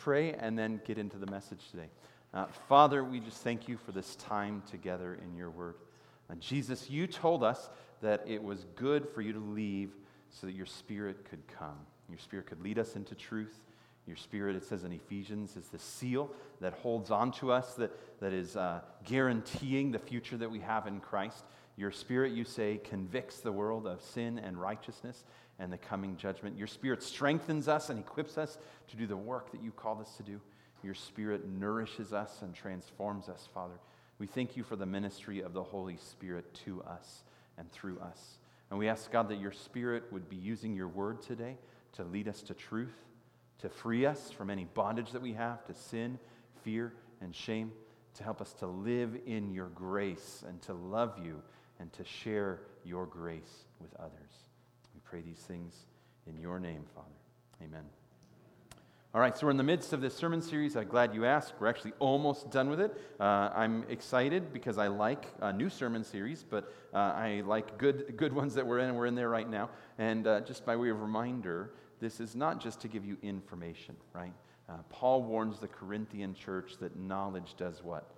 pray and then get into the message today. Uh, Father, we just thank you for this time together in your word. Uh, Jesus, you told us that it was good for you to leave so that your spirit could come. Your spirit could lead us into truth. Your spirit, it says in Ephesians, is the seal that holds on to us, that, that is uh, guaranteeing the future that we have in Christ. Your spirit, you say, convicts the world of sin and righteousness and the coming judgment. Your spirit strengthens us and equips us to do the work that you called us to do. Your spirit nourishes us and transforms us, Father. We thank you for the ministry of the Holy Spirit to us and through us. And we ask, God, that your spirit would be using your word today to lead us to truth, to free us from any bondage that we have, to sin, fear, and shame, to help us to live in your grace and to love you and to share your grace with others. Pray these things in your name, Father. Amen. All right, so we're in the midst of this sermon series. I'm glad you asked. We're actually almost done with it. Uh, I'm excited because I like a new sermon series, but uh, I like good, good ones that we're in. We're in there right now. And uh, just by way of reminder, this is not just to give you information, right? Uh, Paul warns the Corinthian church that knowledge does what?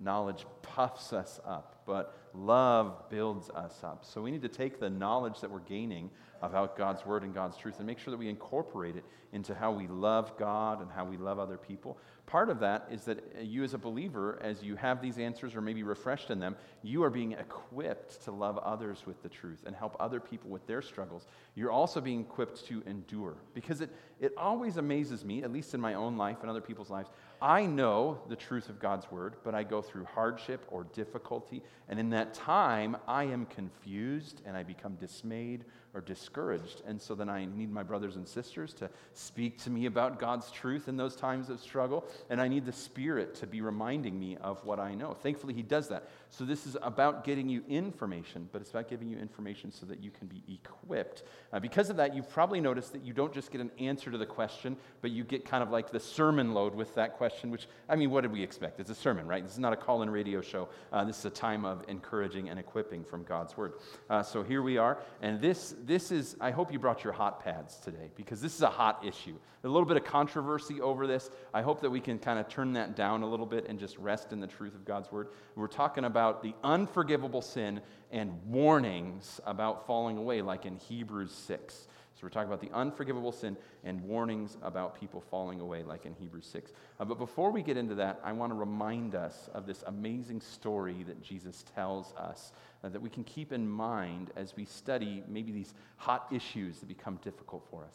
Knowledge puffs us up, but love builds us up. So we need to take the knowledge that we're gaining about God's word and God's truth and make sure that we incorporate it into how we love God and how we love other people. Part of that is that you, as a believer, as you have these answers or maybe refreshed in them, you are being equipped to love others with the truth and help other people with their struggles. You're also being equipped to endure because it, it always amazes me, at least in my own life and other people's lives. I know the truth of God's word, but I go through hardship or difficulty, and in that time, I am confused and I become dismayed or discouraged. And so then I need my brothers and sisters to speak to me about God's truth in those times of struggle. And I need the Spirit to be reminding me of what I know. Thankfully, He does that. So this is about getting you information, but it's about giving you information so that you can be equipped. Uh, because of that, you've probably noticed that you don't just get an answer to the question, but you get kind of like the sermon load with that question, which, I mean, what did we expect? It's a sermon, right? This is not a call in radio show. Uh, this is a time of encouraging and equipping from God's Word. Uh, so here we are. And this, this is, I hope you brought your hot pads today because this is a hot issue. A little bit of controversy over this. I hope that we can kind of turn that down a little bit and just rest in the truth of God's Word. We're talking about the unforgivable sin and warnings about falling away, like in Hebrews 6. So we're talking about the unforgivable sin and warnings about people falling away, like in Hebrews 6. Uh, but before we get into that, I want to remind us of this amazing story that Jesus tells us uh, that we can keep in mind as we study maybe these hot issues that become difficult for us.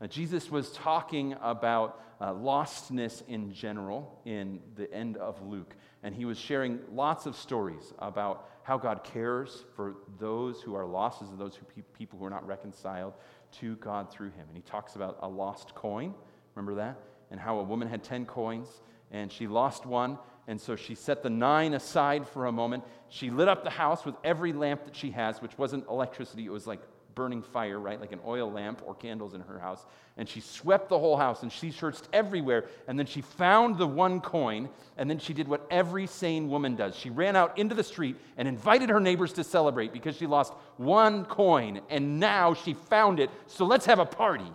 Uh, Jesus was talking about uh, lostness in general in the end of Luke, and he was sharing lots of stories about how God cares for those who are lost, as those who pe- people who are not reconciled to God through him. And he talks about a lost coin, remember that? And how a woman had 10 coins and she lost one. And so she set the nine aside for a moment. She lit up the house with every lamp that she has, which wasn't electricity, it was like burning fire, right? Like an oil lamp or candles in her house. And she swept the whole house and she searched everywhere. And then she found the one coin. And then she did what every sane woman does. She ran out into the street and invited her neighbors to celebrate because she lost one coin. And now she found it. So let's have a party.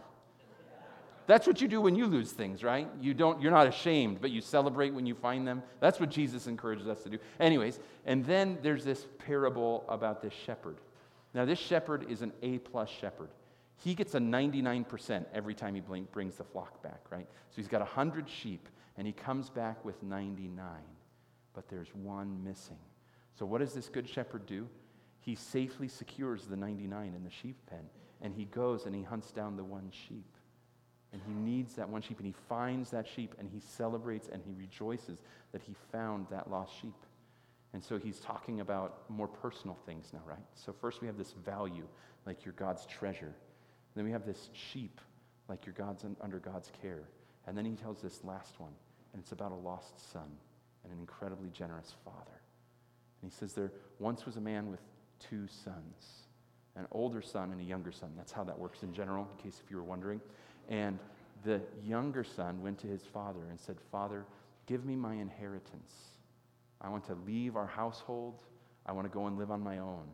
That's what you do when you lose things, right? You don't, you're not ashamed, but you celebrate when you find them. That's what Jesus encourages us to do. Anyways, and then there's this parable about this shepherd. Now, this shepherd is an A plus shepherd. He gets a 99% every time he brings the flock back, right? So he's got 100 sheep, and he comes back with 99, but there's one missing. So, what does this good shepherd do? He safely secures the 99 in the sheep pen, and he goes and he hunts down the one sheep. And he needs that one sheep, and he finds that sheep, and he celebrates and he rejoices that he found that lost sheep. And so he's talking about more personal things now, right? So first we have this value, like you're God's treasure. Then we have this sheep, like you're God's under God's care. And then he tells this last one, and it's about a lost son and an incredibly generous father. And he says there once was a man with two sons, an older son and a younger son. That's how that works in general, in case if you were wondering. And the younger son went to his father and said, Father, give me my inheritance. I want to leave our household. I want to go and live on my own.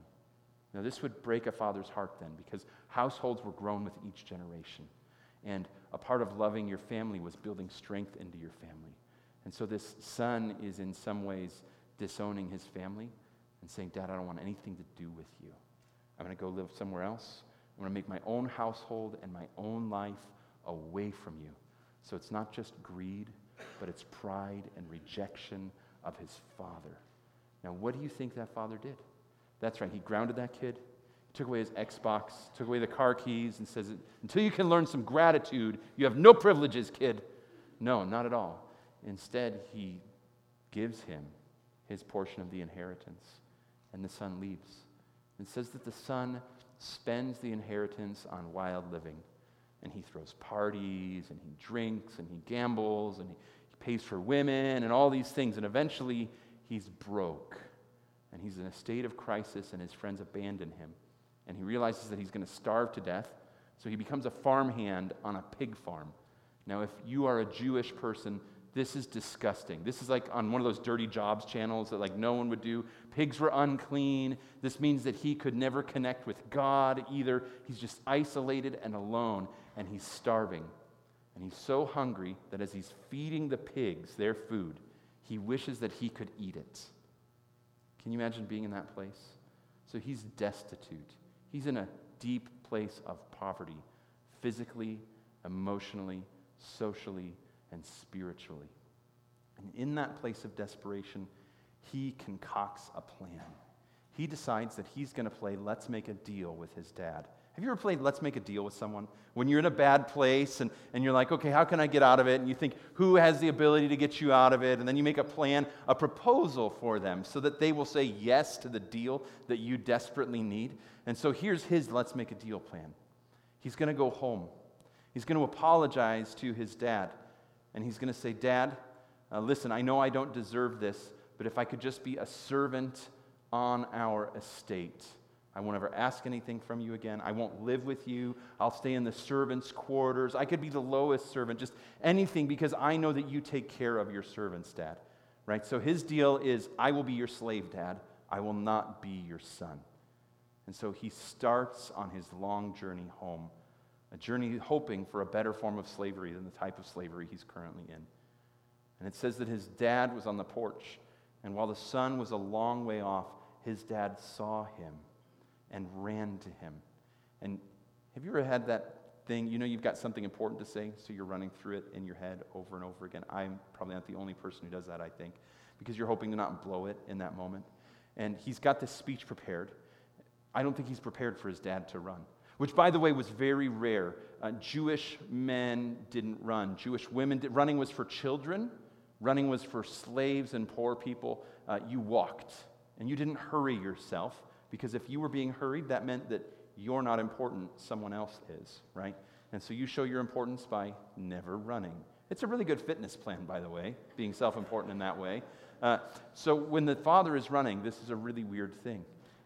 Now, this would break a father's heart then because households were grown with each generation. And a part of loving your family was building strength into your family. And so this son is in some ways disowning his family and saying, Dad, I don't want anything to do with you. I'm going to go live somewhere else. I'm going to make my own household and my own life away from you. So it's not just greed, but it's pride and rejection of his father. Now, what do you think that father did? That's right, he grounded that kid, took away his Xbox, took away the car keys, and says, Until you can learn some gratitude, you have no privileges, kid. No, not at all. Instead, he gives him his portion of the inheritance, and the son leaves. It says that the son spends the inheritance on wild living. And he throws parties, and he drinks, and he gambles, and he pays for women, and all these things. And eventually, he's broke. And he's in a state of crisis, and his friends abandon him. And he realizes that he's going to starve to death. So he becomes a farmhand on a pig farm. Now, if you are a Jewish person, this is disgusting. This is like on one of those dirty jobs channels that like no one would do. Pigs were unclean. This means that he could never connect with God either. He's just isolated and alone and he's starving. And he's so hungry that as he's feeding the pigs their food, he wishes that he could eat it. Can you imagine being in that place? So he's destitute. He's in a deep place of poverty, physically, emotionally, socially, and spiritually. And in that place of desperation, he concocts a plan. He decides that he's going to play Let's Make a Deal with his dad. Have you ever played Let's Make a Deal with someone? When you're in a bad place and, and you're like, okay, how can I get out of it? And you think, who has the ability to get you out of it? And then you make a plan, a proposal for them so that they will say yes to the deal that you desperately need. And so here's his Let's Make a Deal plan. He's going to go home. He's going to apologize to his dad and he's going to say, Dad, uh, listen, I know I don't deserve this, but if I could just be a servant on our estate, I won't ever ask anything from you again. I won't live with you. I'll stay in the servants' quarters. I could be the lowest servant, just anything, because I know that you take care of your servants, Dad. Right? So his deal is I will be your slave, Dad. I will not be your son. And so he starts on his long journey home a journey hoping for a better form of slavery than the type of slavery he's currently in. And it says that his dad was on the porch, and while the son was a long way off, his dad saw him and ran to him. And have you ever had that thing? You know, you've got something important to say, so you're running through it in your head over and over again. I'm probably not the only person who does that, I think, because you're hoping to not blow it in that moment. And he's got this speech prepared. I don't think he's prepared for his dad to run which, by the way, was very rare. Uh, Jewish men didn't run. Jewish women did. Running was for children, running was for slaves and poor people. Uh, you walked, and you didn't hurry yourself, because if you were being hurried, that meant that you're not important, someone else is, right? And so you show your importance by never running. It's a really good fitness plan, by the way, being self important in that way. Uh, so when the father is running, this is a really weird thing.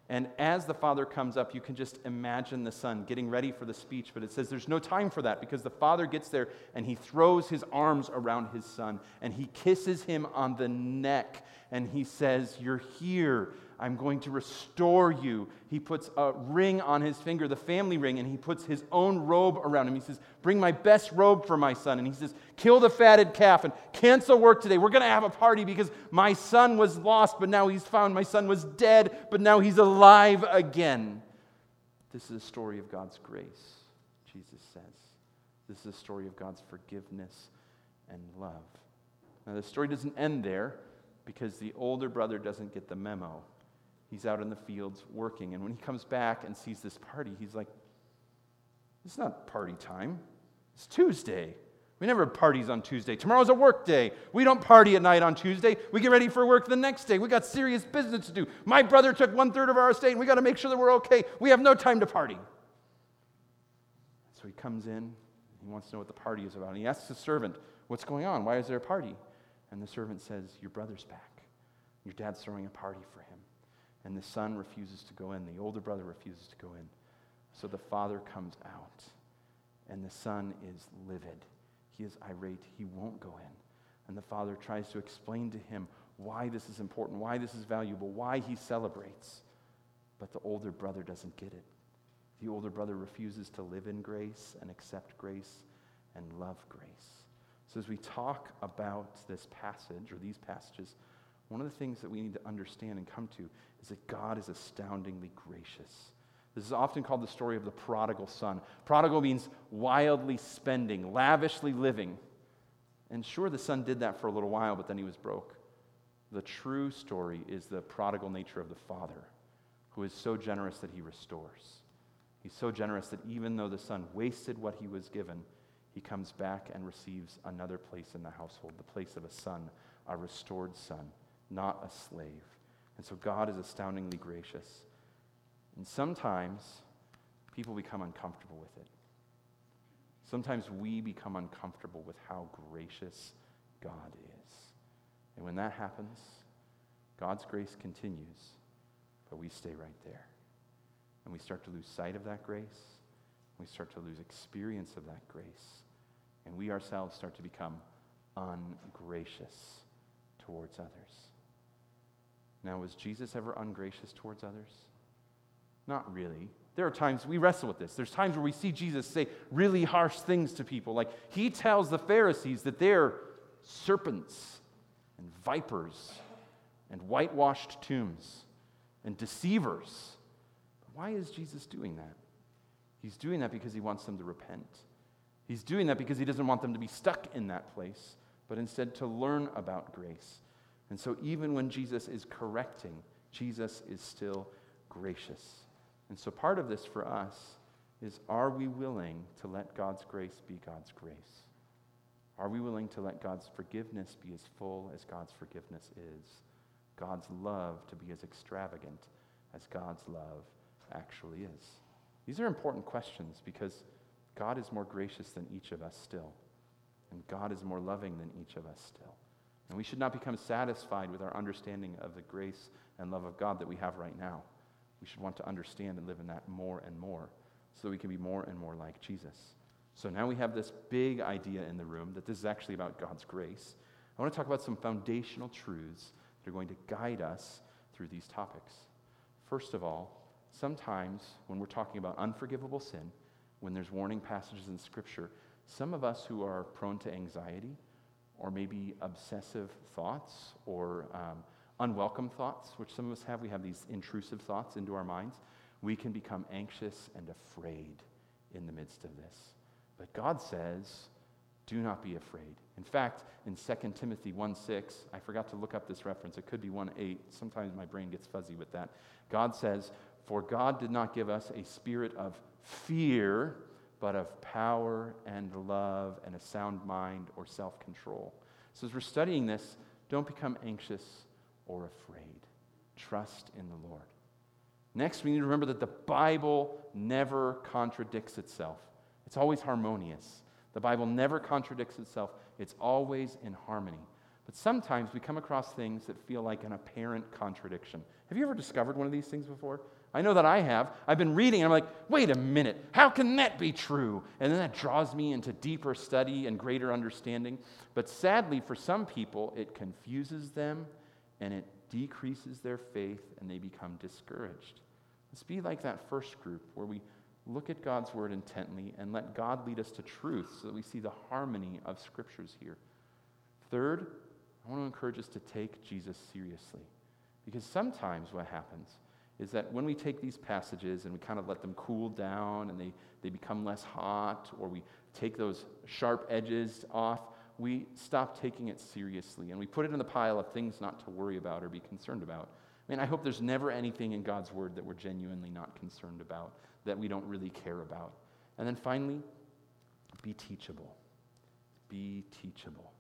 And as the father comes up, you can just imagine the son getting ready for the speech, but it says there's no time for that because the father gets there and he throws his arms around his son and he kisses him on the neck and he says, You're here. I'm going to restore you. He puts a ring on his finger, the family ring, and he puts his own robe around him. He says, Bring my best robe for my son. And he says, Kill the fatted calf and cancel work today. We're going to have a party because my son was lost, but now he's found. My son was dead, but now he's alive again. This is a story of God's grace, Jesus says. This is a story of God's forgiveness and love. Now, the story doesn't end there because the older brother doesn't get the memo. He's out in the fields working. And when he comes back and sees this party, he's like, It's not party time. It's Tuesday. We never have parties on Tuesday. Tomorrow's a work day. We don't party at night on Tuesday. We get ready for work the next day. We got serious business to do. My brother took one third of our estate, and we got to make sure that we're okay. We have no time to party. So he comes in. He wants to know what the party is about. And he asks the servant, What's going on? Why is there a party? And the servant says, Your brother's back. Your dad's throwing a party for him. And the son refuses to go in. The older brother refuses to go in. So the father comes out, and the son is livid. He is irate. He won't go in. And the father tries to explain to him why this is important, why this is valuable, why he celebrates. But the older brother doesn't get it. The older brother refuses to live in grace and accept grace. and love grace. So, as we talk about this passage or these passages, one of the things that we need to understand and come to is that God is astoundingly gracious. This is often called the story of the prodigal son. Prodigal means wildly spending, lavishly living. And sure, the son did that for a little while, but then he was broke. The true story is the prodigal nature of the father, who is so generous that he restores. He's so generous that even though the son wasted what he was given, he comes back and receives another place in the household, the place of a son, a restored son, not a slave. And so God is astoundingly gracious. And sometimes people become uncomfortable with it. Sometimes we become uncomfortable with how gracious God is. And when that happens, God's grace continues, but we stay right there. And we start to lose sight of that grace. We start to lose experience of that grace. And we ourselves start to become ungracious towards others. Now, was Jesus ever ungracious towards others? Not really. There are times we wrestle with this. There's times where we see Jesus say really harsh things to people. Like he tells the Pharisees that they're serpents and vipers and whitewashed tombs and deceivers. Why is Jesus doing that? He's doing that because he wants them to repent. He's doing that because he doesn't want them to be stuck in that place, but instead to learn about grace. And so, even when Jesus is correcting, Jesus is still gracious. And so, part of this for us is are we willing to let God's grace be God's grace? Are we willing to let God's forgiveness be as full as God's forgiveness is? God's love to be as extravagant as God's love actually is? These are important questions because God is more gracious than each of us still, and God is more loving than each of us still. And we should not become satisfied with our understanding of the grace and love of God that we have right now. We should want to understand and live in that more and more so that we can be more and more like Jesus. So now we have this big idea in the room that this is actually about God's grace. I want to talk about some foundational truths that are going to guide us through these topics. First of all, sometimes when we're talking about unforgivable sin, when there's warning passages in Scripture, some of us who are prone to anxiety or maybe obsessive thoughts or um, unwelcome thoughts, which some of us have. We have these intrusive thoughts into our minds. We can become anxious and afraid in the midst of this. But God says, do not be afraid. In fact, in 2 Timothy 1 6, I forgot to look up this reference. It could be 1 8. Sometimes my brain gets fuzzy with that. God says, For God did not give us a spirit of fear, but of power and love and a sound mind or self control. So as we're studying this, don't become anxious or afraid. Trust in the Lord. Next, we need to remember that the Bible never contradicts itself, it's always harmonious. The Bible never contradicts itself, it's always in harmony. But sometimes we come across things that feel like an apparent contradiction. Have you ever discovered one of these things before? I know that I have. I've been reading and I'm like, wait a minute, how can that be true? And then that draws me into deeper study and greater understanding. But sadly, for some people, it confuses them and it decreases their faith and they become discouraged. Let's be like that first group where we look at God's word intently and let God lead us to truth so that we see the harmony of scriptures here. Third, I want to encourage us to take Jesus seriously because sometimes what happens is that when we take these passages and we kind of let them cool down and they, they become less hot, or we take those sharp edges off, we stop taking it seriously and we put it in the pile of things not to worry about or be concerned about. I mean, I hope there's never anything in God's word that we're genuinely not concerned about, that we don't really care about. And then finally, be teachable. Be teachable.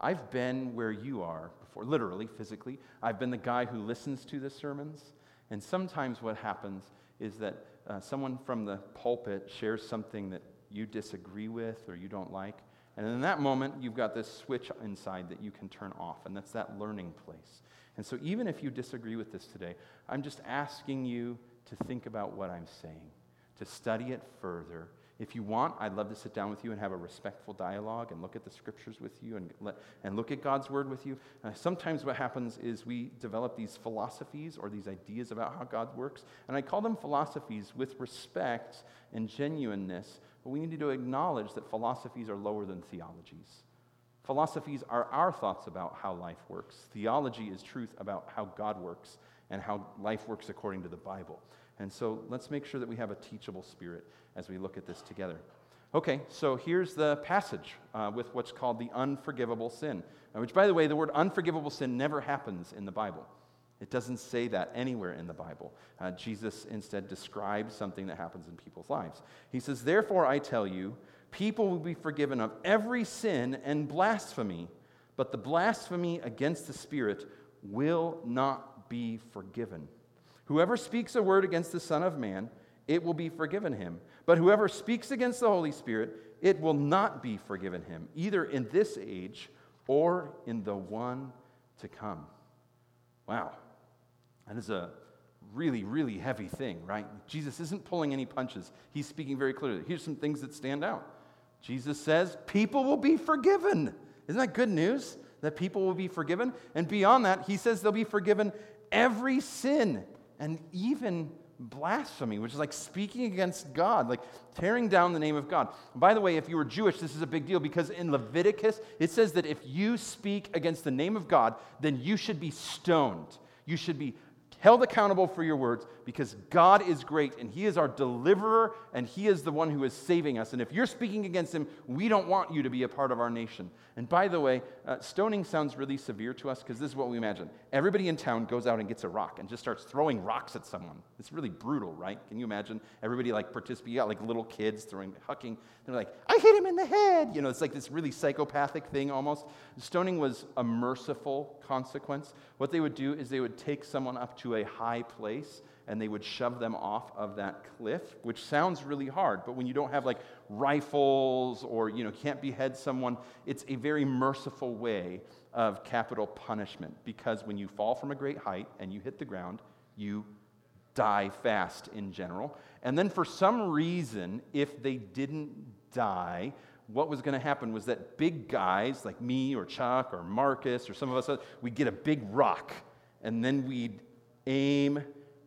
I've been where you are before, literally, physically. I've been the guy who listens to the sermons. And sometimes what happens is that uh, someone from the pulpit shares something that you disagree with or you don't like. And in that moment, you've got this switch inside that you can turn off, and that's that learning place. And so, even if you disagree with this today, I'm just asking you to think about what I'm saying, to study it further. If you want, I'd love to sit down with you and have a respectful dialogue and look at the scriptures with you and, let, and look at God's word with you. Uh, sometimes what happens is we develop these philosophies or these ideas about how God works, and I call them philosophies with respect and genuineness but we need to acknowledge that philosophies are lower than theologies. Philosophies are our thoughts about how life works. Theology is truth about how God works and how life works according to the Bible. And so let's make sure that we have a teachable spirit as we look at this together. Okay, so here's the passage uh, with what's called the unforgivable sin, uh, which, by the way, the word unforgivable sin never happens in the Bible. It doesn't say that anywhere in the Bible. Uh, Jesus instead describes something that happens in people's lives. He says, Therefore, I tell you, people will be forgiven of every sin and blasphemy, but the blasphemy against the Spirit will not be forgiven. Whoever speaks a word against the Son of Man, it will be forgiven him. But whoever speaks against the Holy Spirit, it will not be forgiven him, either in this age or in the one to come. Wow. That is a really, really heavy thing, right? Jesus isn't pulling any punches. He's speaking very clearly. Here's some things that stand out. Jesus says, People will be forgiven. Isn't that good news? That people will be forgiven. And beyond that, he says they'll be forgiven every sin and even blasphemy, which is like speaking against God, like tearing down the name of God. By the way, if you were Jewish, this is a big deal because in Leviticus, it says that if you speak against the name of God, then you should be stoned. You should be held accountable for your words because God is great and He is our deliverer and He is the one who is saving us. And if you're speaking against Him, we don't want you to be a part of our nation. And by the way, uh, stoning sounds really severe to us because this is what we imagine. Everybody in town goes out and gets a rock and just starts throwing rocks at someone. It's really brutal, right? Can you imagine? Everybody like participate, you got like little kids throwing, hucking. They're like, I hit him in the head. You know, it's like this really psychopathic thing almost. Stoning was a merciful consequence. What they would do is they would take someone up to a high place and they would shove them off of that cliff, which sounds really hard, but when you don't have like rifles or you know can't behead someone, it's a very merciful way of capital punishment because when you fall from a great height and you hit the ground, you die fast in general. And then for some reason, if they didn't die, what was going to happen was that big guys like me or Chuck or Marcus or some of us, we'd get a big rock and then we'd aim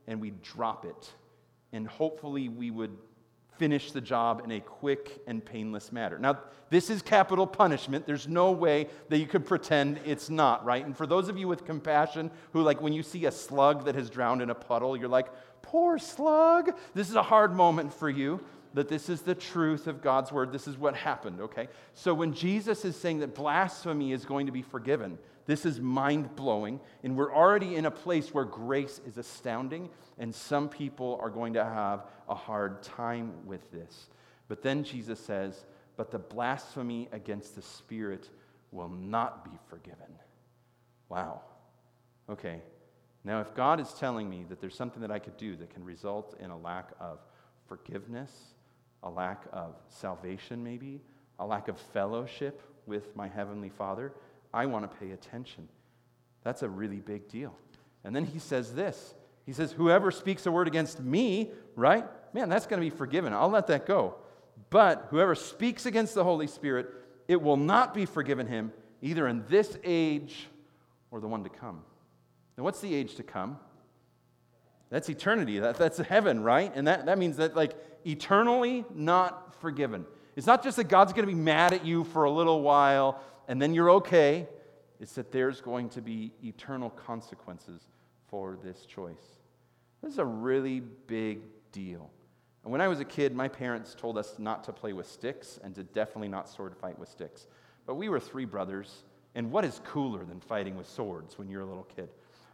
and we'd drop it. And hopefully we would finish the job in a quick and painless manner. Now, this is capital punishment. There's no way that you could pretend it's not, right? And for those of you with compassion who, like, when you see a slug that has drowned in a puddle, you're like, poor slug. This is a hard moment for you that this is the truth of God's word. This is what happened, okay? So when Jesus is saying that blasphemy is going to be forgiven, this is mind blowing. And we're already in a place where grace is astounding, and some people are going to have a hard time with this. But then Jesus says, But the blasphemy against the Spirit will not be forgiven. Wow. Okay. Now, if God is telling me that there's something that I could do that can result in a lack of forgiveness, a lack of salvation, maybe, a lack of fellowship with my Heavenly Father, I want to pay attention. That's a really big deal. And then he says this He says, Whoever speaks a word against me, right? Man, that's going to be forgiven. I'll let that go. But whoever speaks against the Holy Spirit, it will not be forgiven him, either in this age or the one to come. Now, what's the age to come? That's eternity. That, that's heaven, right? And that, that means that, like, eternally not forgiven. It's not just that God's going to be mad at you for a little while and then you're okay. It's that there's going to be eternal consequences for this choice. This is a really big deal. And when I was a kid, my parents told us not to play with sticks and to definitely not sword fight with sticks. But we were three brothers, and what is cooler than fighting with swords when you're a little kid?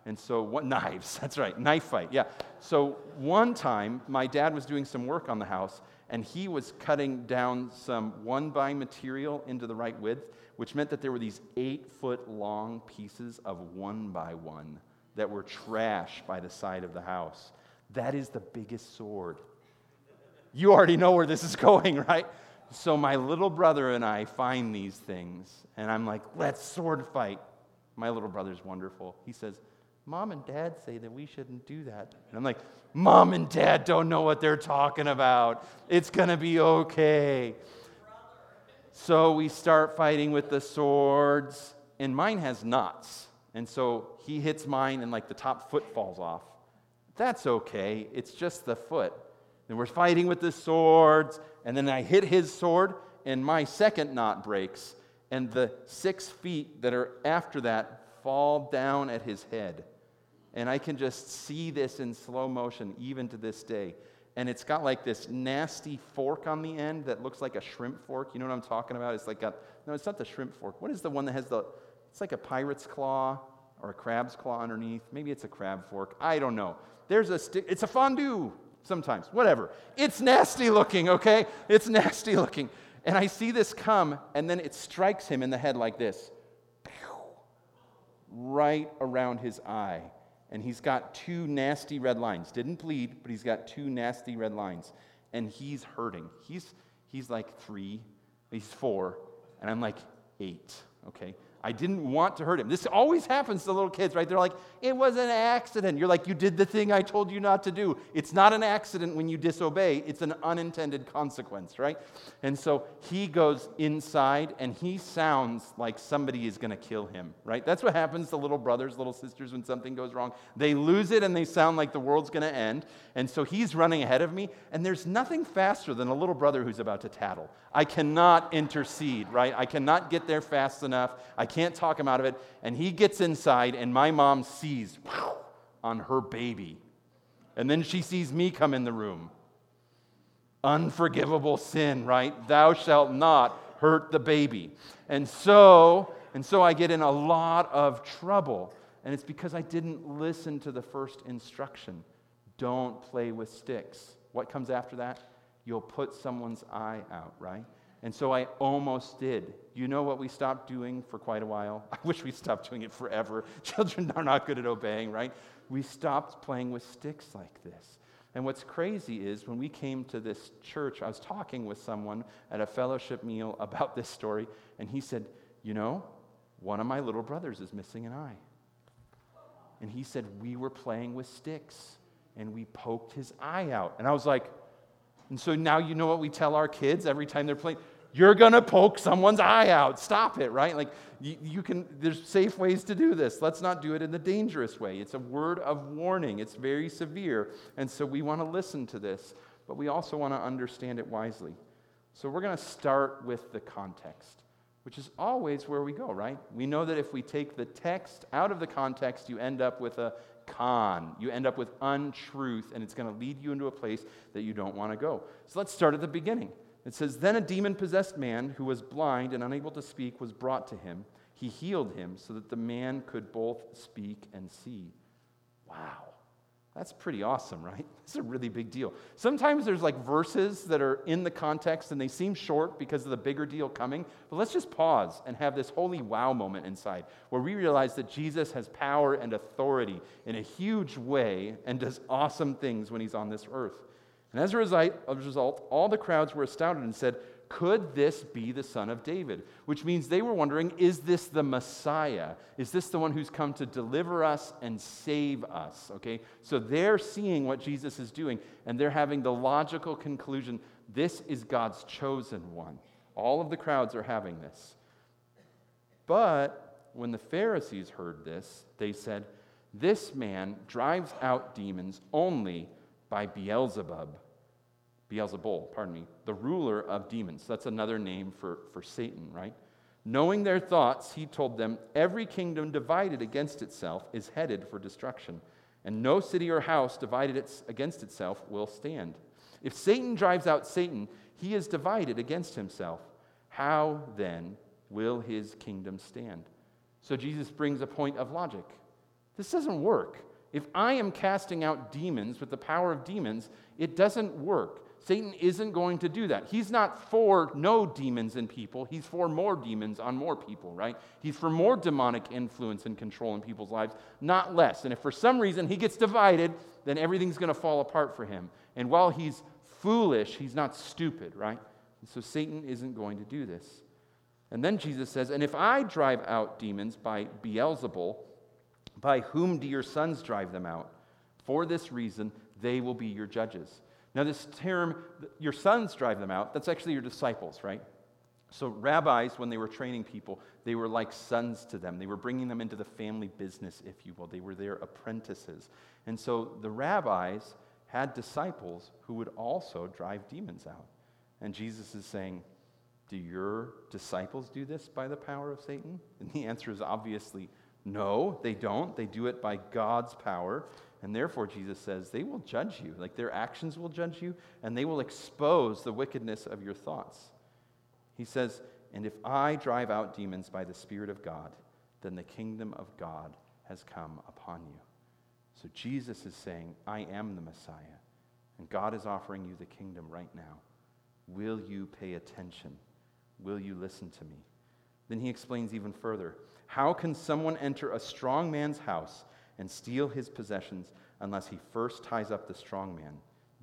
And so, what knives? That's right, knife fight. Yeah. So, one time, my dad was doing some work on the house, and he was cutting down some one by material into the right width, which meant that there were these eight foot long pieces of one by one that were trash by the side of the house. That is the biggest sword. You already know where this is going, right? So my little brother and I find these things, and I'm like, let's sword fight. My little brother's wonderful. He says, Mom and Dad say that we shouldn't do that. And I'm like, Mom and Dad don't know what they're talking about. It's going to be okay. So we start fighting with the swords, and mine has knots. And so he hits mine, and like the top foot falls off. That's okay. It's just the foot. And we're fighting with the swords, and then I hit his sword, and my second knot breaks, and the six feet that are after that fall down at his head. And I can just see this in slow motion, even to this day. And it's got like this nasty fork on the end that looks like a shrimp fork. You know what I'm talking about? It's like a, no, it's not the shrimp fork. What is the one that has the, it's like a pirate's claw or a crab's claw underneath. Maybe it's a crab fork. I don't know. There's a stick, it's a fondue sometimes, whatever. It's nasty looking, okay? It's nasty looking. And I see this come, and then it strikes him in the head like this right around his eye. And he's got two nasty red lines. Didn't bleed, but he's got two nasty red lines. And he's hurting. He's, he's like three, he's four, and I'm like eight, okay? I didn't want to hurt him. This always happens to little kids, right? They're like, it was an accident. You're like, you did the thing I told you not to do. It's not an accident when you disobey, it's an unintended consequence, right? And so he goes inside and he sounds like somebody is going to kill him, right? That's what happens to little brothers, little sisters when something goes wrong. They lose it and they sound like the world's going to end. And so he's running ahead of me, and there's nothing faster than a little brother who's about to tattle. I cannot intercede, right? I cannot get there fast enough. I can't talk him out of it. And he gets inside, and my mom sees on her baby. And then she sees me come in the room. Unforgivable sin, right? Thou shalt not hurt the baby. And so, and so I get in a lot of trouble. And it's because I didn't listen to the first instruction. Don't play with sticks. What comes after that? You'll put someone's eye out, right? And so I almost did. You know what we stopped doing for quite a while? I wish we stopped doing it forever. Children are not good at obeying, right? We stopped playing with sticks like this. And what's crazy is when we came to this church, I was talking with someone at a fellowship meal about this story, and he said, You know, one of my little brothers is missing an eye. And he said, We were playing with sticks and we poked his eye out. And I was like, and so now you know what we tell our kids every time they're playing? You're going to poke someone's eye out. Stop it, right? Like, you, you, can, there's safe ways to do this. Let's not do it in the dangerous way. It's a word of warning, it's very severe. And so we want to listen to this, but we also want to understand it wisely. So we're going to start with the context, which is always where we go, right? We know that if we take the text out of the context, you end up with a con. You end up with untruth, and it's going to lead you into a place that you don't want to go. So let's start at the beginning. It says, Then a demon possessed man who was blind and unable to speak was brought to him. He healed him so that the man could both speak and see. Wow. That's pretty awesome, right? It's a really big deal. Sometimes there's like verses that are in the context and they seem short because of the bigger deal coming. But let's just pause and have this holy wow moment inside where we realize that Jesus has power and authority in a huge way and does awesome things when he's on this earth. And as a result, all the crowds were astounded and said, could this be the son of David? Which means they were wondering is this the Messiah? Is this the one who's come to deliver us and save us? Okay, so they're seeing what Jesus is doing and they're having the logical conclusion this is God's chosen one. All of the crowds are having this. But when the Pharisees heard this, they said, This man drives out demons only by Beelzebub Beelzebul, pardon me, the ruler of demons. That's another name for, for Satan, right? Knowing their thoughts, he told them, Every kingdom divided against itself is headed for destruction, and no city or house divided against itself will stand. If Satan drives out Satan, he is divided against himself. How then will his kingdom stand? So Jesus brings a point of logic. This doesn't work. If I am casting out demons with the power of demons, it doesn't work. Satan isn't going to do that. He's not for no demons in people. He's for more demons on more people, right? He's for more demonic influence and control in people's lives, not less. And if for some reason he gets divided, then everything's going to fall apart for him. And while he's foolish, he's not stupid, right? And so Satan isn't going to do this. And then Jesus says, And if I drive out demons by Beelzebul, by whom do your sons drive them out? For this reason, they will be your judges. Now, this term, your sons drive them out, that's actually your disciples, right? So, rabbis, when they were training people, they were like sons to them. They were bringing them into the family business, if you will. They were their apprentices. And so, the rabbis had disciples who would also drive demons out. And Jesus is saying, Do your disciples do this by the power of Satan? And the answer is obviously no, they don't. They do it by God's power. And therefore, Jesus says, they will judge you. Like their actions will judge you, and they will expose the wickedness of your thoughts. He says, And if I drive out demons by the Spirit of God, then the kingdom of God has come upon you. So Jesus is saying, I am the Messiah, and God is offering you the kingdom right now. Will you pay attention? Will you listen to me? Then he explains even further How can someone enter a strong man's house and steal his possessions unless he first ties up the strong man?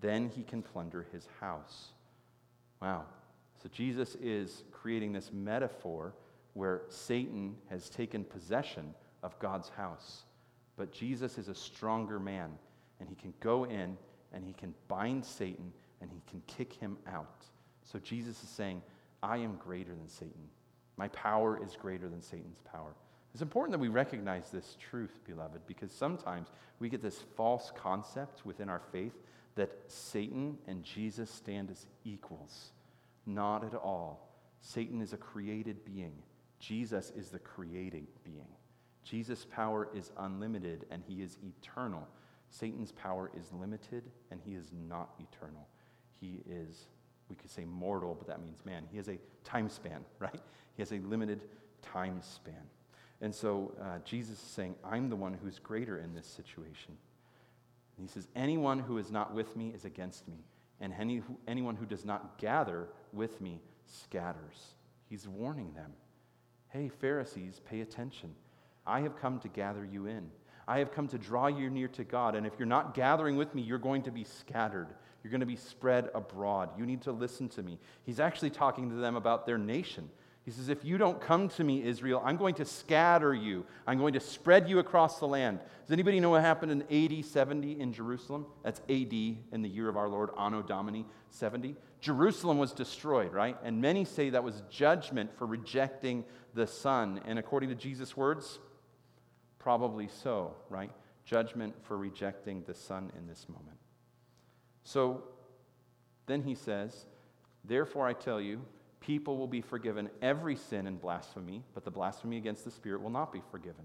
Then he can plunder his house. Wow. So Jesus is creating this metaphor where Satan has taken possession of God's house. But Jesus is a stronger man, and he can go in and he can bind Satan and he can kick him out. So Jesus is saying, I am greater than Satan. My power is greater than Satan's power. It's important that we recognize this truth, beloved, because sometimes we get this false concept within our faith that Satan and Jesus stand as equals. Not at all. Satan is a created being, Jesus is the creating being. Jesus' power is unlimited and he is eternal. Satan's power is limited and he is not eternal. He is, we could say mortal, but that means man. He has a time span, right? He has a limited time span. And so uh, Jesus is saying, I'm the one who's greater in this situation. And he says, Anyone who is not with me is against me, and any, anyone who does not gather with me scatters. He's warning them. Hey, Pharisees, pay attention. I have come to gather you in. I have come to draw you near to God. And if you're not gathering with me, you're going to be scattered. You're going to be spread abroad. You need to listen to me. He's actually talking to them about their nation. He says, If you don't come to me, Israel, I'm going to scatter you. I'm going to spread you across the land. Does anybody know what happened in AD 70 in Jerusalem? That's AD in the year of our Lord, Anno Domini 70. Jerusalem was destroyed, right? And many say that was judgment for rejecting the Son. And according to Jesus' words, probably so, right? Judgment for rejecting the Son in this moment. So then he says, Therefore I tell you, people will be forgiven every sin and blasphemy, but the blasphemy against the Spirit will not be forgiven.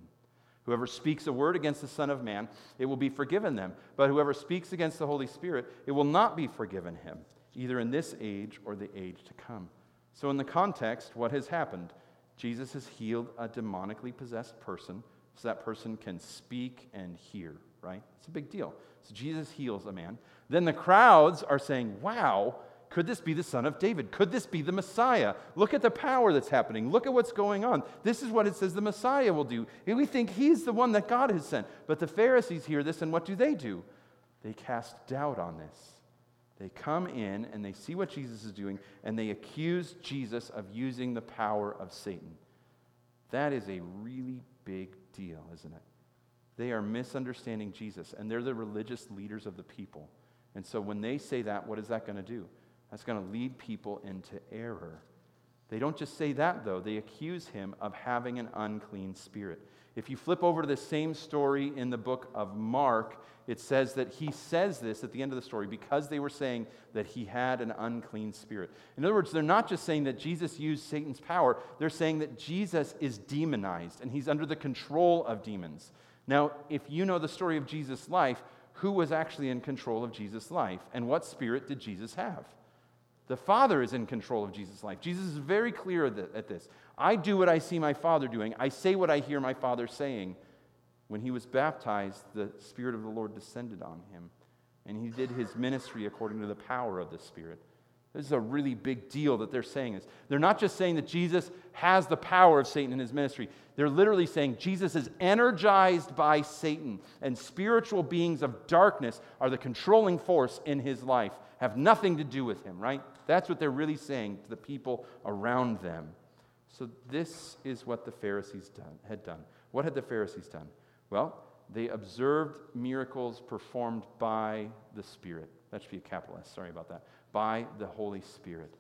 Whoever speaks a word against the Son of Man, it will be forgiven them. But whoever speaks against the Holy Spirit, it will not be forgiven him, either in this age or the age to come. So, in the context, what has happened? Jesus has healed a demonically possessed person so that person can speak and hear, right? It's a big deal. So, Jesus heals a man. Then the crowds are saying, Wow, could this be the son of David? Could this be the Messiah? Look at the power that's happening. Look at what's going on. This is what it says the Messiah will do. And we think he's the one that God has sent. But the Pharisees hear this, and what do they do? They cast doubt on this. They come in and they see what Jesus is doing, and they accuse Jesus of using the power of Satan. That is a really big deal, isn't it? They are misunderstanding Jesus, and they're the religious leaders of the people. And so when they say that, what is that going to do? That's going to lead people into error. They don't just say that, though. They accuse him of having an unclean spirit. If you flip over to the same story in the book of Mark, it says that he says this at the end of the story because they were saying that he had an unclean spirit. In other words, they're not just saying that Jesus used Satan's power, they're saying that Jesus is demonized and he's under the control of demons. Now, if you know the story of Jesus' life, who was actually in control of Jesus' life and what spirit did Jesus have? The Father is in control of Jesus' life. Jesus is very clear at this. I do what I see my Father doing, I say what I hear my Father saying. When he was baptized, the Spirit of the Lord descended on him, and he did his ministry according to the power of the Spirit. This is a really big deal that they're saying this. They're not just saying that Jesus has the power of Satan in his ministry. They're literally saying Jesus is energized by Satan, and spiritual beings of darkness are the controlling force in his life, have nothing to do with him, right? That's what they're really saying to the people around them. So, this is what the Pharisees done, had done. What had the Pharisees done? Well, they observed miracles performed by the Spirit. That should be a capital S, sorry about that. By the Holy Spirit.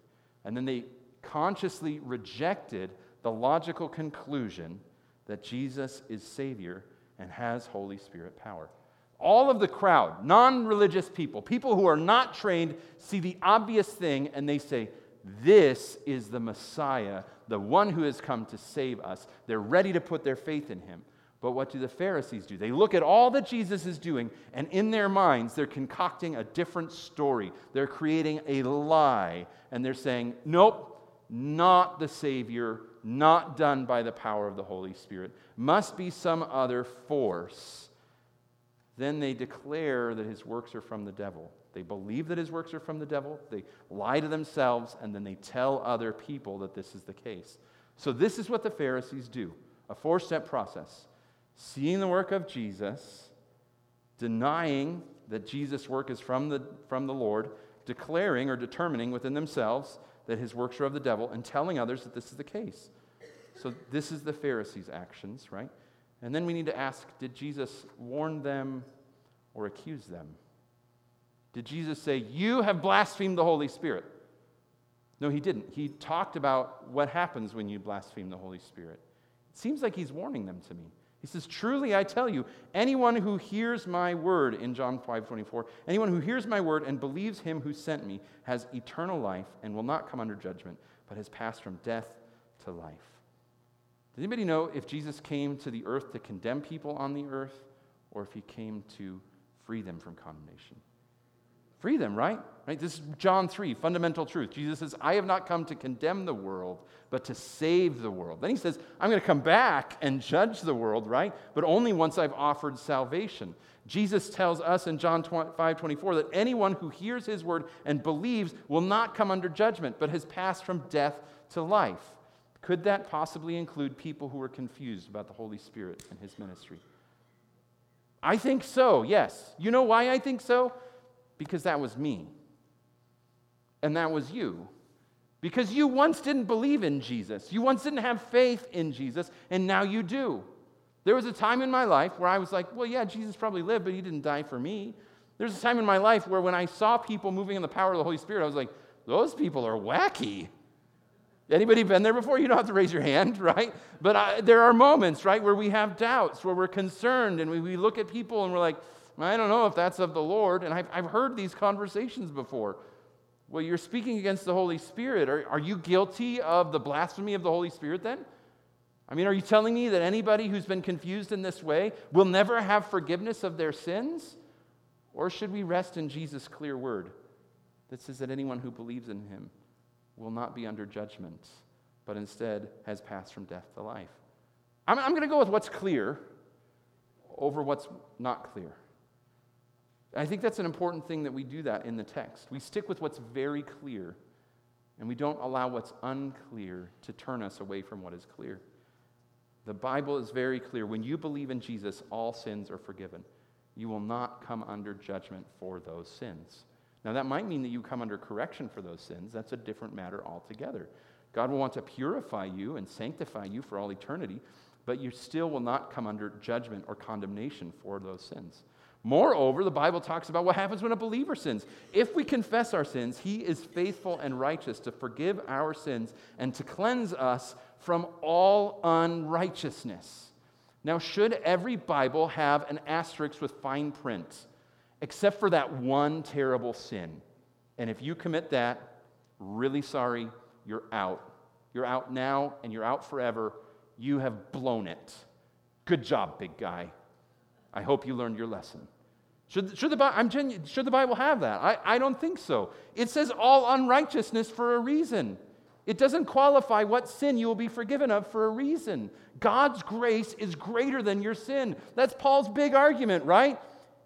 And then they consciously rejected the logical conclusion that Jesus is Savior and has Holy Spirit power. All of the crowd, non religious people, people who are not trained, see the obvious thing and they say, This is the Messiah, the one who has come to save us. They're ready to put their faith in him. But what do the Pharisees do? They look at all that Jesus is doing, and in their minds, they're concocting a different story. They're creating a lie, and they're saying, Nope, not the Savior, not done by the power of the Holy Spirit. Must be some other force then they declare that his works are from the devil. They believe that his works are from the devil, they lie to themselves, and then they tell other people that this is the case. So, this is what the Pharisees do a four step process seeing the work of Jesus, denying that Jesus' work is from the, from the Lord, declaring or determining within themselves that his works are of the devil, and telling others that this is the case. So, this is the Pharisees' actions, right? And then we need to ask did Jesus warn them or accuse them? Did Jesus say, You have blasphemed the Holy Spirit? No, he didn't. He talked about what happens when you blaspheme the Holy Spirit. It seems like he's warning them to me. He says, Truly I tell you, anyone who hears my word, in John 5 24, anyone who hears my word and believes him who sent me has eternal life and will not come under judgment, but has passed from death to life. Does anybody know if Jesus came to the earth to condemn people on the earth or if he came to free them from condemnation? Free them, right? Right? This is John 3, fundamental truth. Jesus says, I have not come to condemn the world, but to save the world. Then he says, I'm going to come back and judge the world, right? But only once I've offered salvation. Jesus tells us in John 5 24 that anyone who hears his word and believes will not come under judgment, but has passed from death to life. Could that possibly include people who were confused about the Holy Spirit and his ministry? I think so, yes. You know why I think so? Because that was me. And that was you. Because you once didn't believe in Jesus. You once didn't have faith in Jesus, and now you do. There was a time in my life where I was like, well, yeah, Jesus probably lived, but he didn't die for me. There's a time in my life where when I saw people moving in the power of the Holy Spirit, I was like, those people are wacky. Anybody been there before? You don't have to raise your hand, right? But I, there are moments, right, where we have doubts, where we're concerned, and we, we look at people and we're like, I don't know if that's of the Lord. And I've, I've heard these conversations before. Well, you're speaking against the Holy Spirit. Are, are you guilty of the blasphemy of the Holy Spirit then? I mean, are you telling me that anybody who's been confused in this way will never have forgiveness of their sins? Or should we rest in Jesus' clear word that says that anyone who believes in him will not be under judgment, but instead has passed from death to life. I'm, I'm going to go with what's clear over what's not clear. I think that's an important thing that we do that in the text. We stick with what's very clear, and we don't allow what's unclear to turn us away from what is clear. The Bible is very clear. When you believe in Jesus, all sins are forgiven. You will not come under judgment for those sins. Now, that might mean that you come under correction for those sins. That's a different matter altogether. God will want to purify you and sanctify you for all eternity, but you still will not come under judgment or condemnation for those sins. Moreover, the Bible talks about what happens when a believer sins. If we confess our sins, he is faithful and righteous to forgive our sins and to cleanse us from all unrighteousness. Now, should every Bible have an asterisk with fine print? Except for that one terrible sin. And if you commit that, really sorry, you're out. You're out now and you're out forever. You have blown it. Good job, big guy. I hope you learned your lesson. Should, should, the, I'm genu- should the Bible have that? I, I don't think so. It says all unrighteousness for a reason. It doesn't qualify what sin you will be forgiven of for a reason. God's grace is greater than your sin. That's Paul's big argument, right?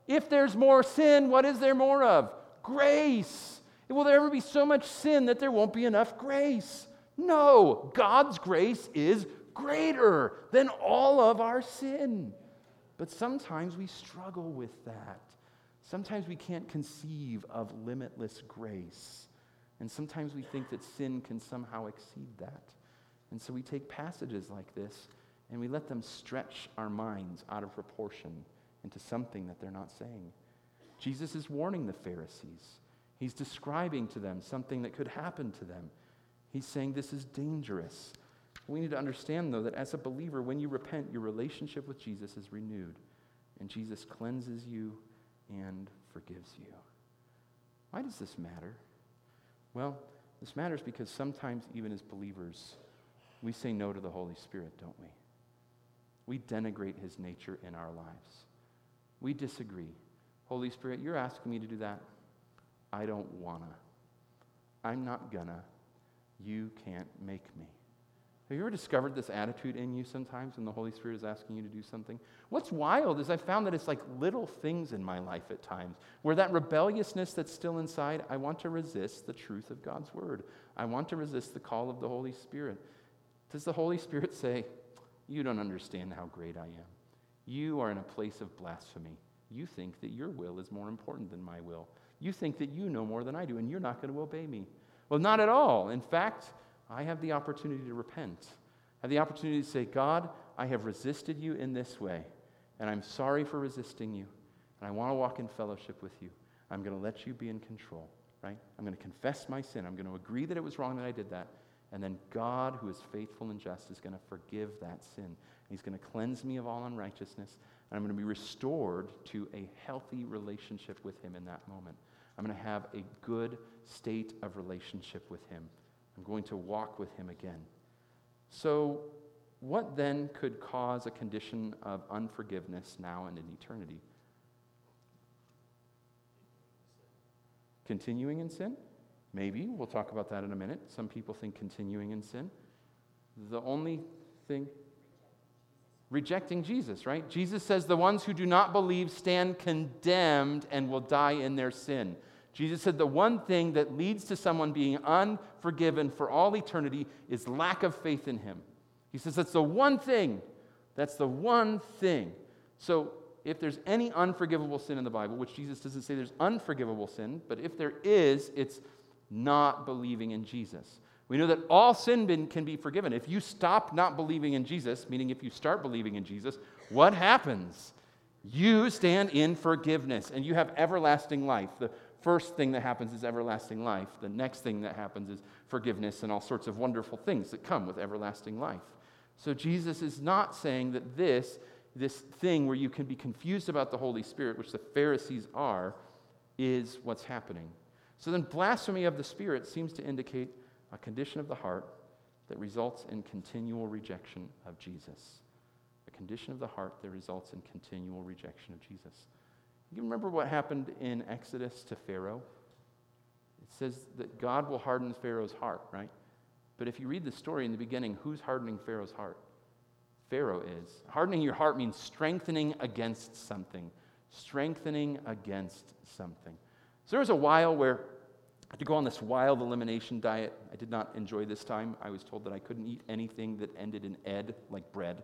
If there's more sin, what is there more of? Grace. Will there ever be so much sin that there won't be enough grace? No, God's grace is greater than all of our sin. But sometimes we struggle with that. Sometimes we can't conceive of limitless grace. And sometimes we think that sin can somehow exceed that. And so we take passages like this and we let them stretch our minds out of proportion into something that they're not saying. Jesus is warning the Pharisees. He's describing to them something that could happen to them. He's saying this is dangerous. We need to understand, though, that as a believer, when you repent, your relationship with Jesus is renewed. And Jesus cleanses you and forgives you. Why does this matter? Well, this matters because sometimes, even as believers, we say no to the Holy Spirit, don't we? We denigrate his nature in our lives. We disagree. Holy Spirit, you're asking me to do that. I don't wanna. I'm not gonna. You can't make me. Have you ever discovered this attitude in you sometimes when the Holy Spirit is asking you to do something? What's wild is I found that it's like little things in my life at times where that rebelliousness that's still inside, I want to resist the truth of God's word. I want to resist the call of the Holy Spirit. Does the Holy Spirit say, You don't understand how great I am? You are in a place of blasphemy. You think that your will is more important than my will. You think that you know more than I do, and you're not going to obey me. Well, not at all. In fact, I have the opportunity to repent. I have the opportunity to say, God, I have resisted you in this way, and I'm sorry for resisting you, and I want to walk in fellowship with you. I'm going to let you be in control, right? I'm going to confess my sin. I'm going to agree that it was wrong that I did that. And then God, who is faithful and just, is going to forgive that sin. He's going to cleanse me of all unrighteousness, and I'm going to be restored to a healthy relationship with Him in that moment. I'm going to have a good state of relationship with Him. I'm going to walk with Him again. So, what then could cause a condition of unforgiveness now and in eternity? Continuing in sin? Maybe. We'll talk about that in a minute. Some people think continuing in sin. The only thing rejecting Jesus, right? Jesus says, The ones who do not believe stand condemned and will die in their sin. Jesus said, The one thing that leads to someone being unforgiven for all eternity is lack of faith in him. He says, That's the one thing. That's the one thing. So, if there's any unforgivable sin in the Bible, which Jesus doesn't say there's unforgivable sin, but if there is, it's not believing in Jesus. We know that all sin can be forgiven. If you stop not believing in Jesus, meaning if you start believing in Jesus, what happens? You stand in forgiveness and you have everlasting life. The first thing that happens is everlasting life. The next thing that happens is forgiveness and all sorts of wonderful things that come with everlasting life. So Jesus is not saying that this, this thing where you can be confused about the Holy Spirit, which the Pharisees are, is what's happening. So then, blasphemy of the Spirit seems to indicate a condition of the heart that results in continual rejection of Jesus. A condition of the heart that results in continual rejection of Jesus. You remember what happened in Exodus to Pharaoh? It says that God will harden Pharaoh's heart, right? But if you read the story in the beginning, who's hardening Pharaoh's heart? Pharaoh is. Hardening your heart means strengthening against something. Strengthening against something. So there was a while where had to go on this wild elimination diet. I did not enjoy this time. I was told that I couldn't eat anything that ended in ed, like bread.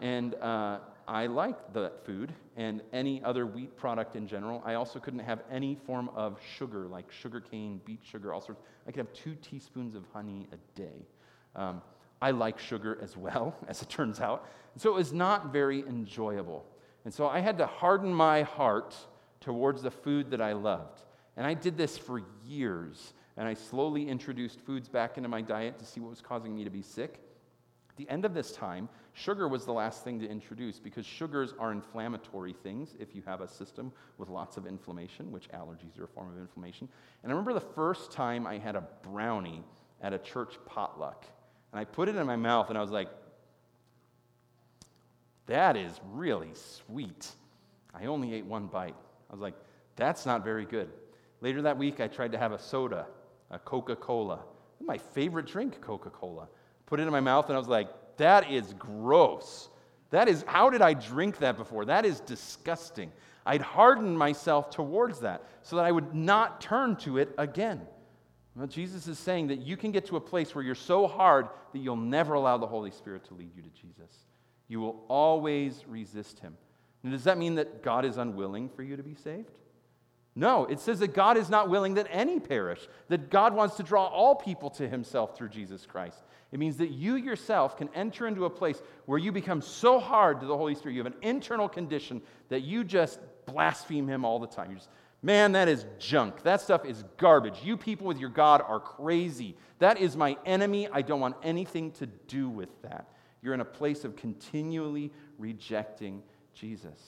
and uh, I liked that food and any other wheat product in general. I also couldn't have any form of sugar, like sugar cane, beet sugar, all sorts. I could have two teaspoons of honey a day. Um, I like sugar as well, as it turns out. So it was not very enjoyable. And so I had to harden my heart towards the food that I loved. And I did this for years. And I slowly introduced foods back into my diet to see what was causing me to be sick. At the end of this time, sugar was the last thing to introduce because sugars are inflammatory things if you have a system with lots of inflammation, which allergies are a form of inflammation. And I remember the first time I had a brownie at a church potluck. And I put it in my mouth and I was like, that is really sweet. I only ate one bite. I was like, that's not very good. Later that week, I tried to have a soda, a Coca Cola. My favorite drink, Coca Cola. Put it in my mouth, and I was like, that is gross. That is, how did I drink that before? That is disgusting. I'd hardened myself towards that so that I would not turn to it again. Well, Jesus is saying that you can get to a place where you're so hard that you'll never allow the Holy Spirit to lead you to Jesus. You will always resist him. Now, does that mean that God is unwilling for you to be saved? No, it says that God is not willing that any perish, that God wants to draw all people to himself through Jesus Christ. It means that you yourself can enter into a place where you become so hard to the Holy Spirit. You have an internal condition that you just blaspheme him all the time. You just, man, that is junk. That stuff is garbage. You people with your God are crazy. That is my enemy. I don't want anything to do with that. You're in a place of continually rejecting Jesus.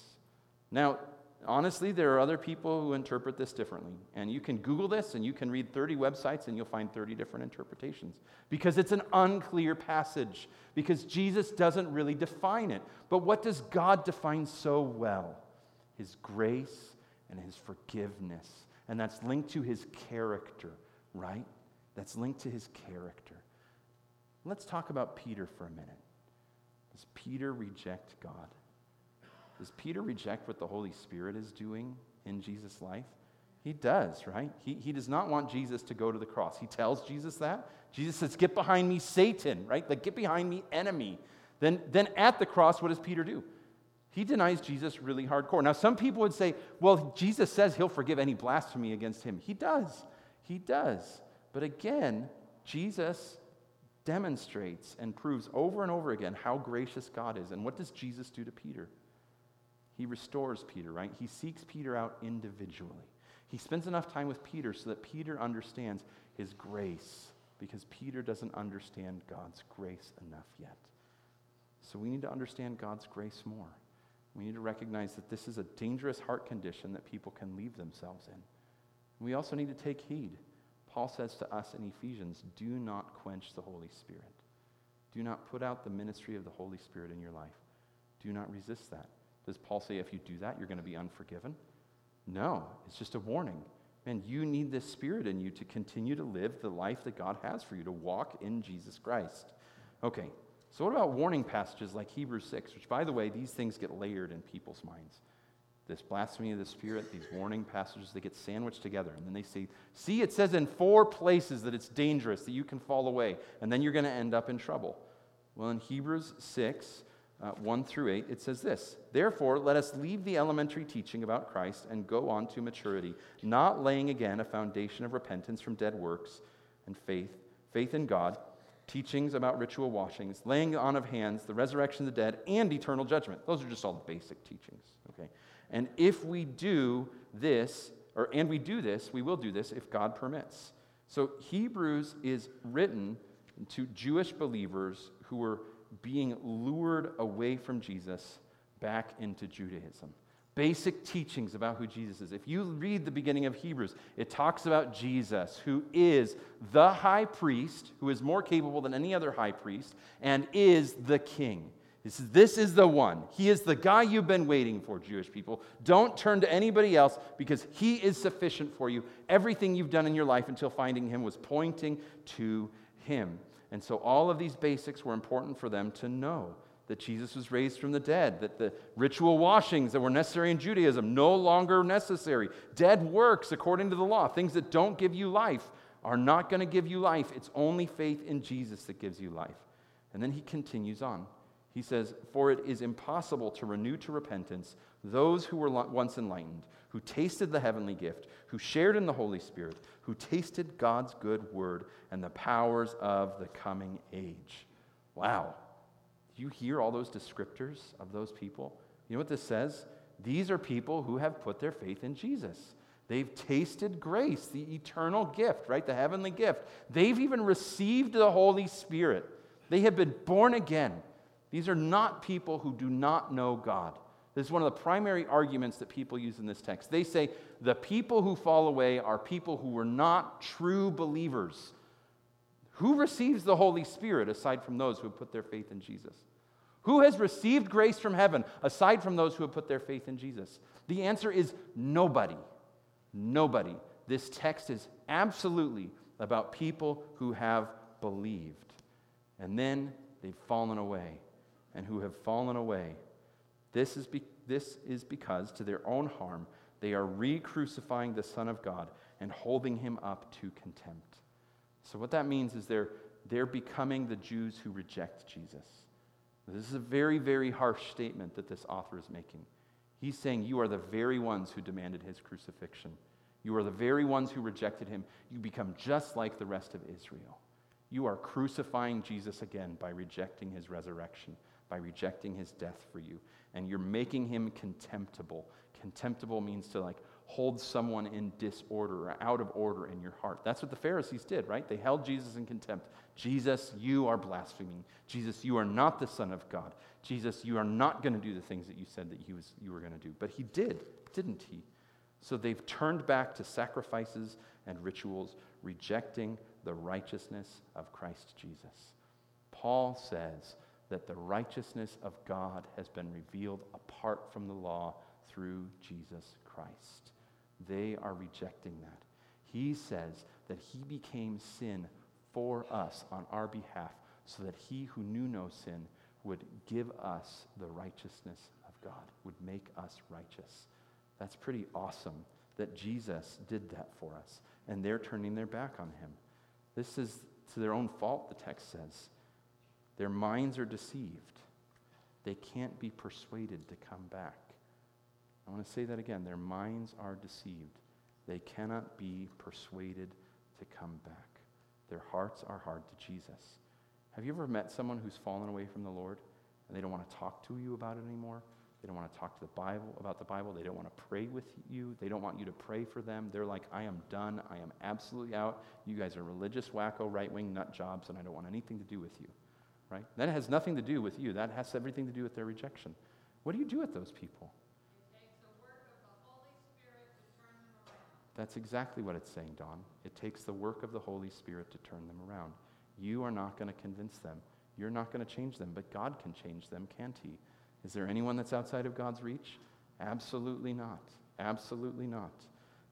Now, honestly, there are other people who interpret this differently. And you can Google this and you can read 30 websites and you'll find 30 different interpretations because it's an unclear passage, because Jesus doesn't really define it. But what does God define so well? His grace and his forgiveness. And that's linked to his character, right? That's linked to his character. Let's talk about Peter for a minute. Does Peter reject God? Does Peter reject what the Holy Spirit is doing in Jesus' life? He does, right? He, he does not want Jesus to go to the cross. He tells Jesus that. Jesus says, Get behind me, Satan, right? Like, get behind me, enemy. Then, then at the cross, what does Peter do? He denies Jesus really hardcore. Now, some people would say, well, Jesus says he'll forgive any blasphemy against him. He does. He does. But again, Jesus demonstrates and proves over and over again how gracious God is. And what does Jesus do to Peter? He restores Peter, right? He seeks Peter out individually. He spends enough time with Peter so that Peter understands his grace because Peter doesn't understand God's grace enough yet. So we need to understand God's grace more. We need to recognize that this is a dangerous heart condition that people can leave themselves in. We also need to take heed. Paul says to us in Ephesians do not quench the Holy Spirit. Do not put out the ministry of the Holy Spirit in your life. Do not resist that. Does Paul say if you do that, you're going to be unforgiven? No, it's just a warning. Man, you need this spirit in you to continue to live the life that God has for you, to walk in Jesus Christ. Okay, so what about warning passages like Hebrews 6, which, by the way, these things get layered in people's minds. This blasphemy of the Spirit, these warning passages, they get sandwiched together. And then they say, see, it says in four places that it's dangerous, that you can fall away, and then you're going to end up in trouble. Well, in Hebrews 6, uh, 1 through 8, it says this Therefore, let us leave the elementary teaching about Christ and go on to maturity, not laying again a foundation of repentance from dead works and faith, faith in God, teachings about ritual washings, laying on of hands, the resurrection of the dead, and eternal judgment. Those are just all the basic teachings, okay? And if we do this, or and we do this, we will do this if God permits. So Hebrews is written to Jewish believers who were being lured away from Jesus back into Judaism. Basic teachings about who Jesus is. If you read the beginning of Hebrews, it talks about Jesus, who is the high priest, who is more capable than any other high priest, and is the king. This is, this is the one. He is the guy you've been waiting for, Jewish people. Don't turn to anybody else because he is sufficient for you. Everything you've done in your life until finding him was pointing to him. And so all of these basics were important for them to know that Jesus was raised from the dead, that the ritual washings that were necessary in Judaism no longer necessary. Dead works according to the law, things that don't give you life, are not going to give you life. It's only faith in Jesus that gives you life. And then he continues on. He says, For it is impossible to renew to repentance those who were once enlightened, who tasted the heavenly gift, who shared in the Holy Spirit, who tasted God's good word and the powers of the coming age. Wow. Do you hear all those descriptors of those people? You know what this says? These are people who have put their faith in Jesus. They've tasted grace, the eternal gift, right? The heavenly gift. They've even received the Holy Spirit. They have been born again. These are not people who do not know God. This is one of the primary arguments that people use in this text. They say the people who fall away are people who were not true believers. Who receives the Holy Spirit aside from those who have put their faith in Jesus? Who has received grace from heaven aside from those who have put their faith in Jesus? The answer is nobody. Nobody. This text is absolutely about people who have believed and then they've fallen away and who have fallen away this is, be, this is because, to their own harm, they are re crucifying the Son of God and holding him up to contempt. So, what that means is they're, they're becoming the Jews who reject Jesus. This is a very, very harsh statement that this author is making. He's saying, You are the very ones who demanded his crucifixion. You are the very ones who rejected him. You become just like the rest of Israel. You are crucifying Jesus again by rejecting his resurrection, by rejecting his death for you and you're making him contemptible. Contemptible means to like hold someone in disorder or out of order in your heart. That's what the Pharisees did, right? They held Jesus in contempt. Jesus, you are blaspheming. Jesus, you are not the Son of God. Jesus, you are not going to do the things that you said that he was, you were going to do. But he did, didn't he? So they've turned back to sacrifices and rituals, rejecting the righteousness of Christ Jesus. Paul says that the righteousness of God has been revealed apart from the law through Jesus Christ. They are rejecting that. He says that he became sin for us on our behalf so that he who knew no sin would give us the righteousness of God, would make us righteous. That's pretty awesome that Jesus did that for us, and they're turning their back on him. This is to their own fault, the text says. Their minds are deceived. They can't be persuaded to come back. I want to say that again. Their minds are deceived. They cannot be persuaded to come back. Their hearts are hard to Jesus. Have you ever met someone who's fallen away from the Lord and they don't want to talk to you about it anymore? They don't want to talk to the Bible about the Bible. They don't want to pray with you. They don't want you to pray for them. They're like, I am done. I am absolutely out. You guys are religious, wacko, right wing nut jobs, and I don't want anything to do with you. Right? That has nothing to do with you. That has everything to do with their rejection. What do you do with those people? That's exactly what it's saying, Don. It takes the work of the Holy Spirit to turn them around. You are not going to convince them. You're not going to change them, but God can change them, can't He? Is there anyone that's outside of God's reach? Absolutely not. Absolutely not.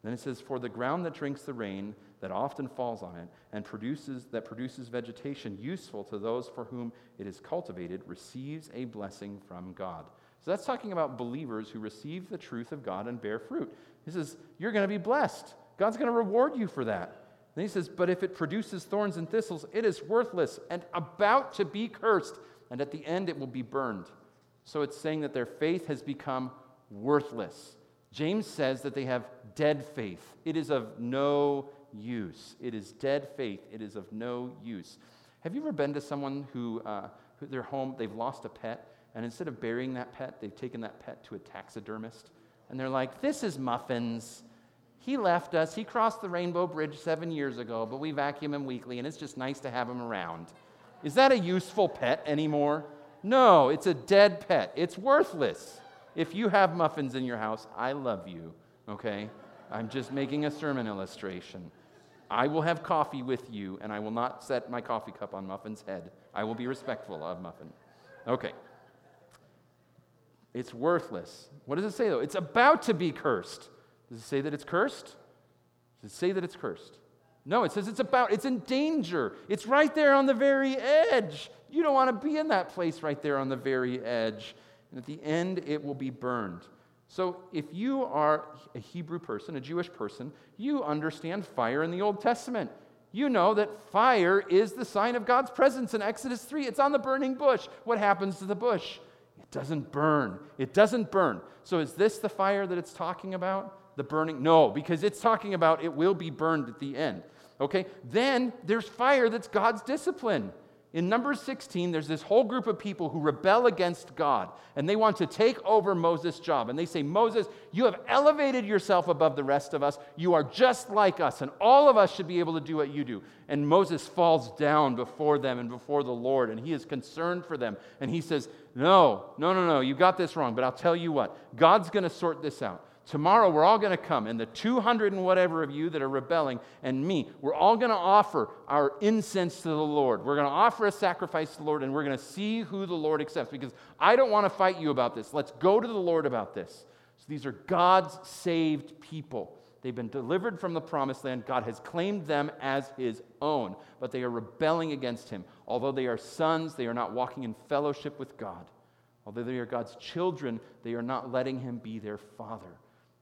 Then it says, For the ground that drinks the rain that often falls on it and produces that produces vegetation useful to those for whom it is cultivated receives a blessing from God. So that's talking about believers who receive the truth of God and bear fruit. He says, You're going to be blessed. God's going to reward you for that. Then he says, But if it produces thorns and thistles, it is worthless and about to be cursed, and at the end it will be burned. So it's saying that their faith has become worthless. James says that they have dead faith. It is of no use. It is dead faith. It is of no use. Have you ever been to someone who, uh, who their home, they've lost a pet, and instead of burying that pet, they've taken that pet to a taxidermist? And they're like, This is Muffins. He left us. He crossed the Rainbow Bridge seven years ago, but we vacuum him weekly, and it's just nice to have him around. Is that a useful pet anymore? No, it's a dead pet. It's worthless. If you have muffins in your house, I love you, okay? I'm just making a sermon illustration. I will have coffee with you, and I will not set my coffee cup on Muffin's head. I will be respectful of Muffin. Okay. It's worthless. What does it say, though? It's about to be cursed. Does it say that it's cursed? Does it say that it's cursed? No, it says it's about, it's in danger. It's right there on the very edge. You don't want to be in that place right there on the very edge. And at the end, it will be burned. So, if you are a Hebrew person, a Jewish person, you understand fire in the Old Testament. You know that fire is the sign of God's presence in Exodus 3. It's on the burning bush. What happens to the bush? It doesn't burn. It doesn't burn. So, is this the fire that it's talking about? The burning? No, because it's talking about it will be burned at the end. Okay? Then there's fire that's God's discipline. In Numbers 16, there's this whole group of people who rebel against God, and they want to take over Moses' job. And they say, Moses, you have elevated yourself above the rest of us. You are just like us, and all of us should be able to do what you do. And Moses falls down before them and before the Lord, and he is concerned for them. And he says, No, no, no, no, you got this wrong, but I'll tell you what, God's going to sort this out. Tomorrow, we're all going to come, and the 200 and whatever of you that are rebelling, and me, we're all going to offer our incense to the Lord. We're going to offer a sacrifice to the Lord, and we're going to see who the Lord accepts because I don't want to fight you about this. Let's go to the Lord about this. So these are God's saved people. They've been delivered from the promised land. God has claimed them as his own, but they are rebelling against him. Although they are sons, they are not walking in fellowship with God. Although they are God's children, they are not letting him be their father.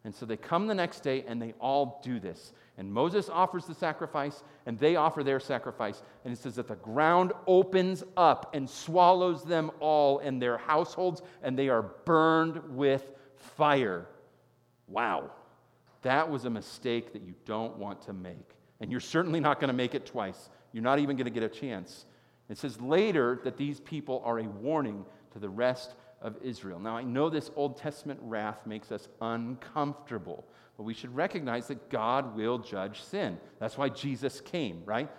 And so they come the next day and they all do this. And Moses offers the sacrifice and they offer their sacrifice. And it says that the ground opens up and swallows them all and their households, and they are burned with fire. Wow. That was a mistake that you don't want to make. And you're certainly not going to make it twice. You're not even going to get a chance. It says later that these people are a warning to the rest of Israel. Now, I know this Old Testament wrath makes us uncomfortable, but we should recognize that God will judge sin. That's why Jesus came, right?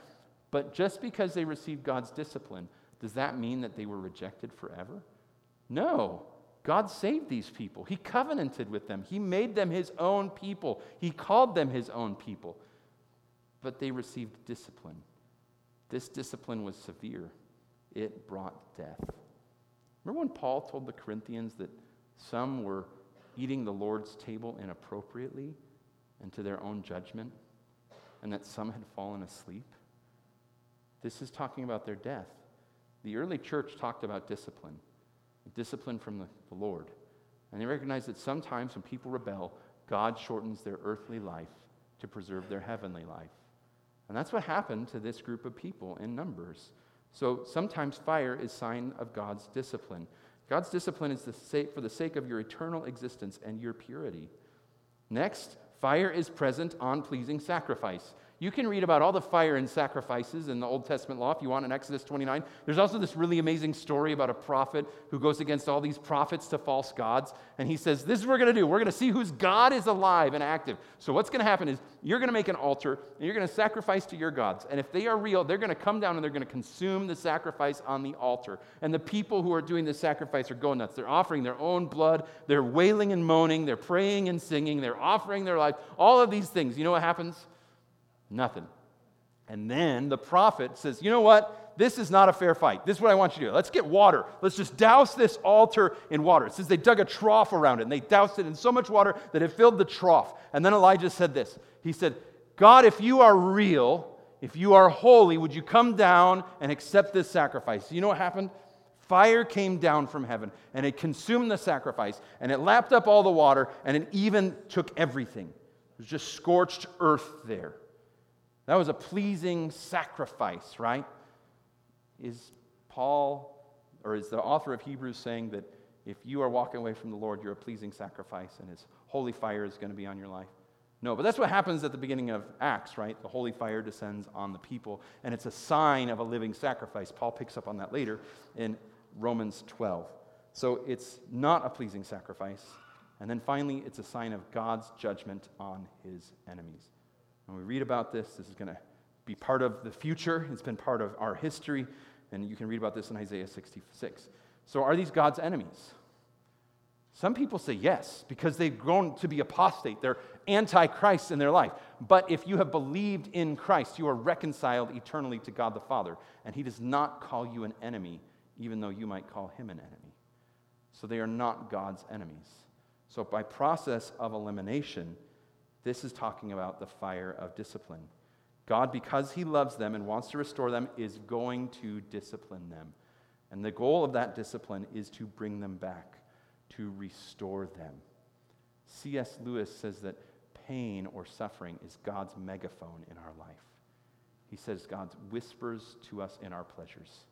But just because they received God's discipline, does that mean that they were rejected forever? No. God saved these people. He covenanted with them. He made them his own people. He called them his own people. But they received discipline. This discipline was severe, it brought death. Remember when Paul told the Corinthians that some were eating the Lord's table inappropriately and to their own judgment, and that some had fallen asleep? This is talking about their death. The early church talked about discipline, discipline from the, the Lord. And they recognized that sometimes when people rebel, God shortens their earthly life to preserve their heavenly life. And that's what happened to this group of people in Numbers. So sometimes fire is sign of God's discipline. God's discipline is the sake, for the sake of your eternal existence and your purity. Next, fire is present on pleasing sacrifice. You can read about all the fire and sacrifices in the Old Testament law if you want in Exodus 29. There's also this really amazing story about a prophet who goes against all these prophets to false gods. And he says, This is what we're going to do. We're going to see whose God is alive and active. So, what's going to happen is you're going to make an altar and you're going to sacrifice to your gods. And if they are real, they're going to come down and they're going to consume the sacrifice on the altar. And the people who are doing the sacrifice are going nuts. They're offering their own blood, they're wailing and moaning, they're praying and singing, they're offering their life. All of these things. You know what happens? Nothing. And then the prophet says, You know what? This is not a fair fight. This is what I want you to do. Let's get water. Let's just douse this altar in water. It says they dug a trough around it and they doused it in so much water that it filled the trough. And then Elijah said this He said, God, if you are real, if you are holy, would you come down and accept this sacrifice? You know what happened? Fire came down from heaven and it consumed the sacrifice and it lapped up all the water and it even took everything. It was just scorched earth there. That was a pleasing sacrifice, right? Is Paul, or is the author of Hebrews saying that if you are walking away from the Lord, you're a pleasing sacrifice and his holy fire is going to be on your life? No, but that's what happens at the beginning of Acts, right? The holy fire descends on the people, and it's a sign of a living sacrifice. Paul picks up on that later in Romans 12. So it's not a pleasing sacrifice. And then finally, it's a sign of God's judgment on his enemies. When we read about this, this is going to be part of the future. It's been part of our history. And you can read about this in Isaiah 66. So, are these God's enemies? Some people say yes, because they've grown to be apostate. They're antichrist in their life. But if you have believed in Christ, you are reconciled eternally to God the Father. And He does not call you an enemy, even though you might call Him an enemy. So they are not God's enemies. So, by process of elimination, this is talking about the fire of discipline. God, because He loves them and wants to restore them, is going to discipline them. And the goal of that discipline is to bring them back, to restore them. C.S. Lewis says that pain or suffering is God's megaphone in our life. He says God whispers to us in our pleasures,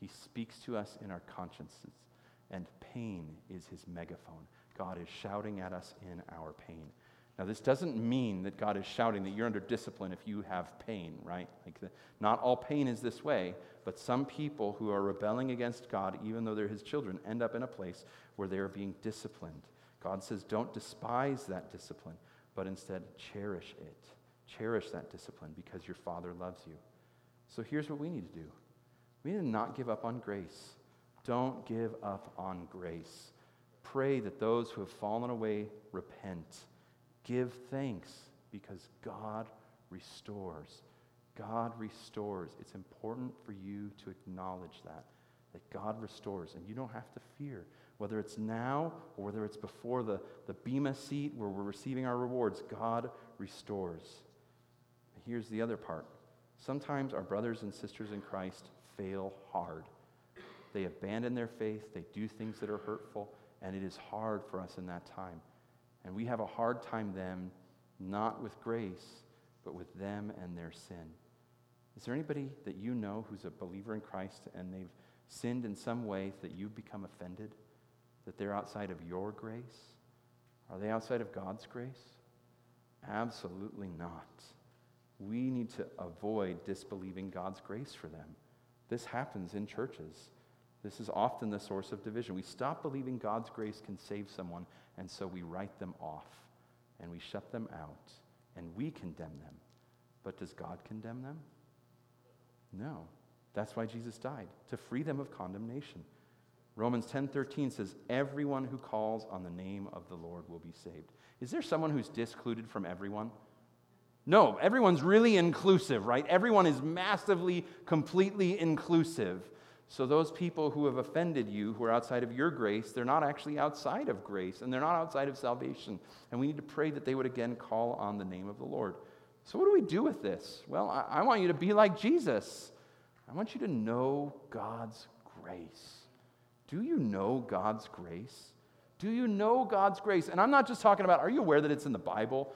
He speaks to us in our consciences, and pain is His megaphone. God is shouting at us in our pain. Now, this doesn't mean that God is shouting that you're under discipline if you have pain, right? Like, the, not all pain is this way, but some people who are rebelling against God, even though they're his children, end up in a place where they are being disciplined. God says, don't despise that discipline, but instead cherish it. Cherish that discipline because your Father loves you. So here's what we need to do we need to not give up on grace. Don't give up on grace. Pray that those who have fallen away repent Give thanks because God restores. God restores. It's important for you to acknowledge that, that God restores. And you don't have to fear, whether it's now or whether it's before the, the Bema seat where we're receiving our rewards, God restores. Here's the other part. Sometimes our brothers and sisters in Christ fail hard. They abandon their faith, they do things that are hurtful, and it is hard for us in that time. And we have a hard time then, not with grace, but with them and their sin. Is there anybody that you know who's a believer in Christ and they've sinned in some way that you've become offended? That they're outside of your grace? Are they outside of God's grace? Absolutely not. We need to avoid disbelieving God's grace for them. This happens in churches. This is often the source of division. We stop believing God's grace can save someone, and so we write them off and we shut them out and we condemn them. But does God condemn them? No. That's why Jesus died, to free them of condemnation. Romans 10:13 says everyone who calls on the name of the Lord will be saved. Is there someone who's discluded from everyone? No, everyone's really inclusive, right? Everyone is massively, completely inclusive. So, those people who have offended you, who are outside of your grace, they're not actually outside of grace and they're not outside of salvation. And we need to pray that they would again call on the name of the Lord. So, what do we do with this? Well, I, I want you to be like Jesus. I want you to know God's grace. Do you know God's grace? Do you know God's grace? And I'm not just talking about, are you aware that it's in the Bible?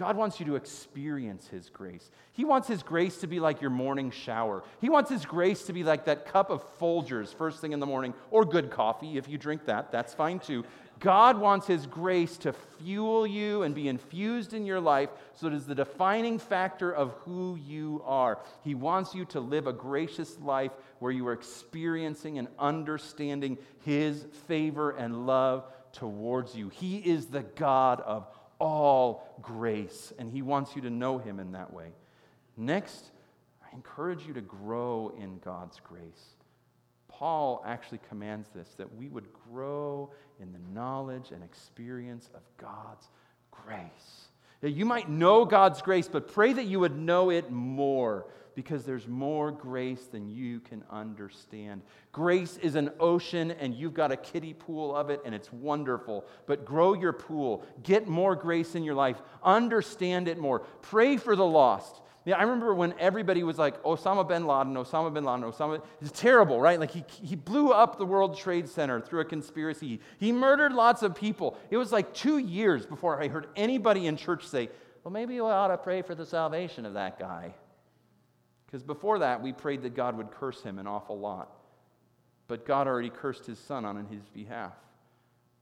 God wants you to experience His grace. He wants His grace to be like your morning shower. He wants His grace to be like that cup of Folgers first thing in the morning, or good coffee. If you drink that, that's fine too. God wants His grace to fuel you and be infused in your life so it is the defining factor of who you are. He wants you to live a gracious life where you are experiencing and understanding His favor and love towards you. He is the God of all grace, and He wants you to know Him in that way. Next, I encourage you to grow in God's grace. Paul actually commands this that we would grow in the knowledge and experience of God's grace. That you might know God's grace, but pray that you would know it more because there's more grace than you can understand. Grace is an ocean, and you've got a kiddie pool of it, and it's wonderful. But grow your pool, get more grace in your life, understand it more, pray for the lost. Yeah, I remember when everybody was like, Osama bin Laden, Osama bin Laden, Osama. It's terrible, right? Like he, he blew up the World Trade Center through a conspiracy. He murdered lots of people. It was like two years before I heard anybody in church say, well, maybe we ought to pray for the salvation of that guy. Because before that, we prayed that God would curse him an awful lot. But God already cursed his son on his behalf.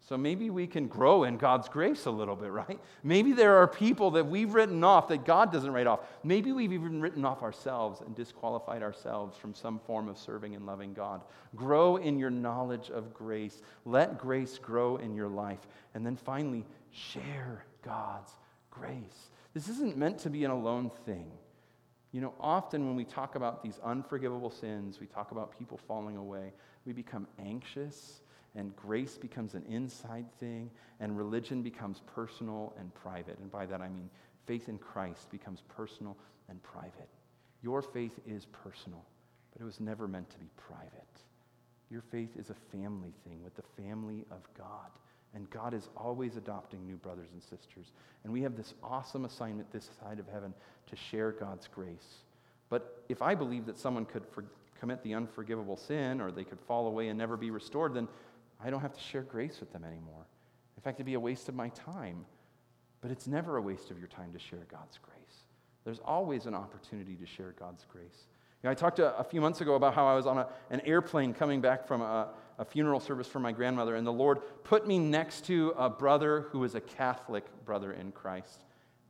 So maybe we can grow in God's grace a little bit, right? Maybe there are people that we've written off that God doesn't write off. Maybe we've even written off ourselves and disqualified ourselves from some form of serving and loving God. Grow in your knowledge of grace. Let grace grow in your life. And then finally, share God's grace. This isn't meant to be an alone thing. You know, often when we talk about these unforgivable sins, we talk about people falling away, we become anxious, and grace becomes an inside thing, and religion becomes personal and private. And by that I mean faith in Christ becomes personal and private. Your faith is personal, but it was never meant to be private. Your faith is a family thing with the family of God. And God is always adopting new brothers and sisters. And we have this awesome assignment this side of heaven to share God's grace. But if I believe that someone could for, commit the unforgivable sin or they could fall away and never be restored, then I don't have to share grace with them anymore. In fact, it'd be a waste of my time. But it's never a waste of your time to share God's grace. There's always an opportunity to share God's grace. You know, I talked a, a, few months ago about how I was on a, an airplane coming back from a, a funeral service for my grandmother, and the Lord put me next to a brother who was a Catholic brother in Christ.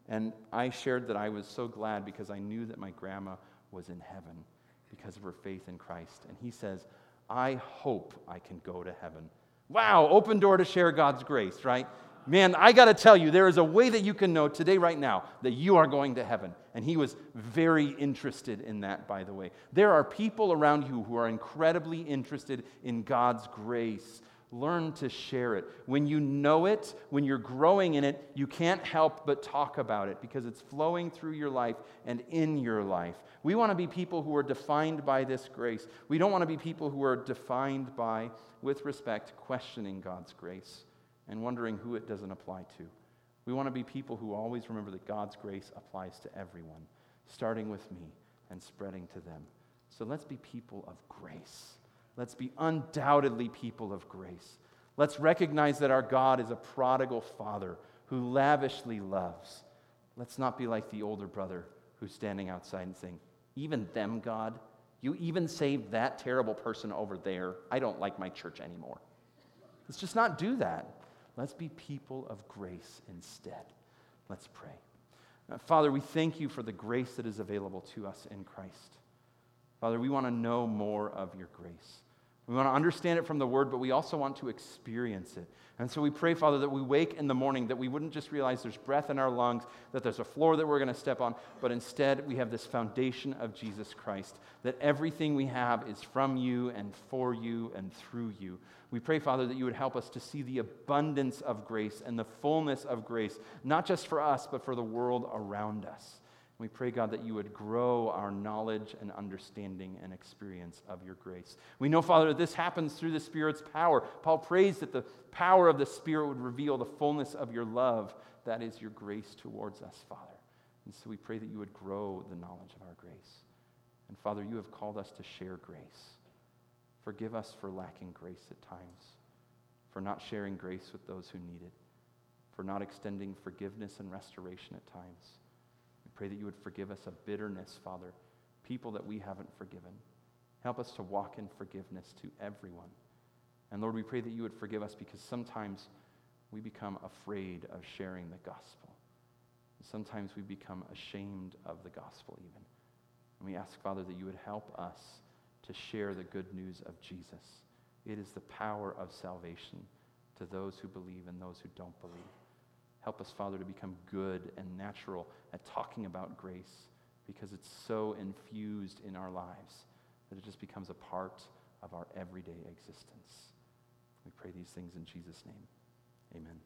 And I shared that I was so glad because I knew that my grandma was in heaven because of her faith in Christ. And he says, I hope I can go to heaven. Wow, open door to share God's grace, right? Man, I got to tell you, there is a way that you can know today, right now, that you are going to heaven. And he was very interested in that, by the way. There are people around you who are incredibly interested in God's grace. Learn to share it. When you know it, when you're growing in it, you can't help but talk about it because it's flowing through your life and in your life. We want to be people who are defined by this grace. We don't want to be people who are defined by, with respect, questioning God's grace and wondering who it doesn't apply to. We want to be people who always remember that God's grace applies to everyone, starting with me and spreading to them. So let's be people of grace. Let's be undoubtedly people of grace. Let's recognize that our God is a prodigal father who lavishly loves. Let's not be like the older brother who's standing outside and saying, Even them, God? You even saved that terrible person over there. I don't like my church anymore. Let's just not do that. Let's be people of grace instead. Let's pray. Uh, Father, we thank you for the grace that is available to us in Christ. Father, we want to know more of your grace. We want to understand it from the word, but we also want to experience it. And so we pray, Father, that we wake in the morning, that we wouldn't just realize there's breath in our lungs, that there's a floor that we're going to step on, but instead we have this foundation of Jesus Christ, that everything we have is from you and for you and through you. We pray, Father, that you would help us to see the abundance of grace and the fullness of grace, not just for us, but for the world around us. We pray, God, that you would grow our knowledge and understanding and experience of your grace. We know, Father, that this happens through the Spirit's power. Paul prays that the power of the Spirit would reveal the fullness of your love. That is your grace towards us, Father. And so we pray that you would grow the knowledge of our grace. And Father, you have called us to share grace. Forgive us for lacking grace at times, for not sharing grace with those who need it, for not extending forgiveness and restoration at times. Pray that you would forgive us of bitterness, Father, people that we haven't forgiven. Help us to walk in forgiveness to everyone. And Lord, we pray that you would forgive us because sometimes we become afraid of sharing the gospel. Sometimes we become ashamed of the gospel, even. And we ask, Father, that you would help us to share the good news of Jesus. It is the power of salvation to those who believe and those who don't believe. Help us, Father, to become good and natural at talking about grace because it's so infused in our lives that it just becomes a part of our everyday existence. We pray these things in Jesus' name. Amen.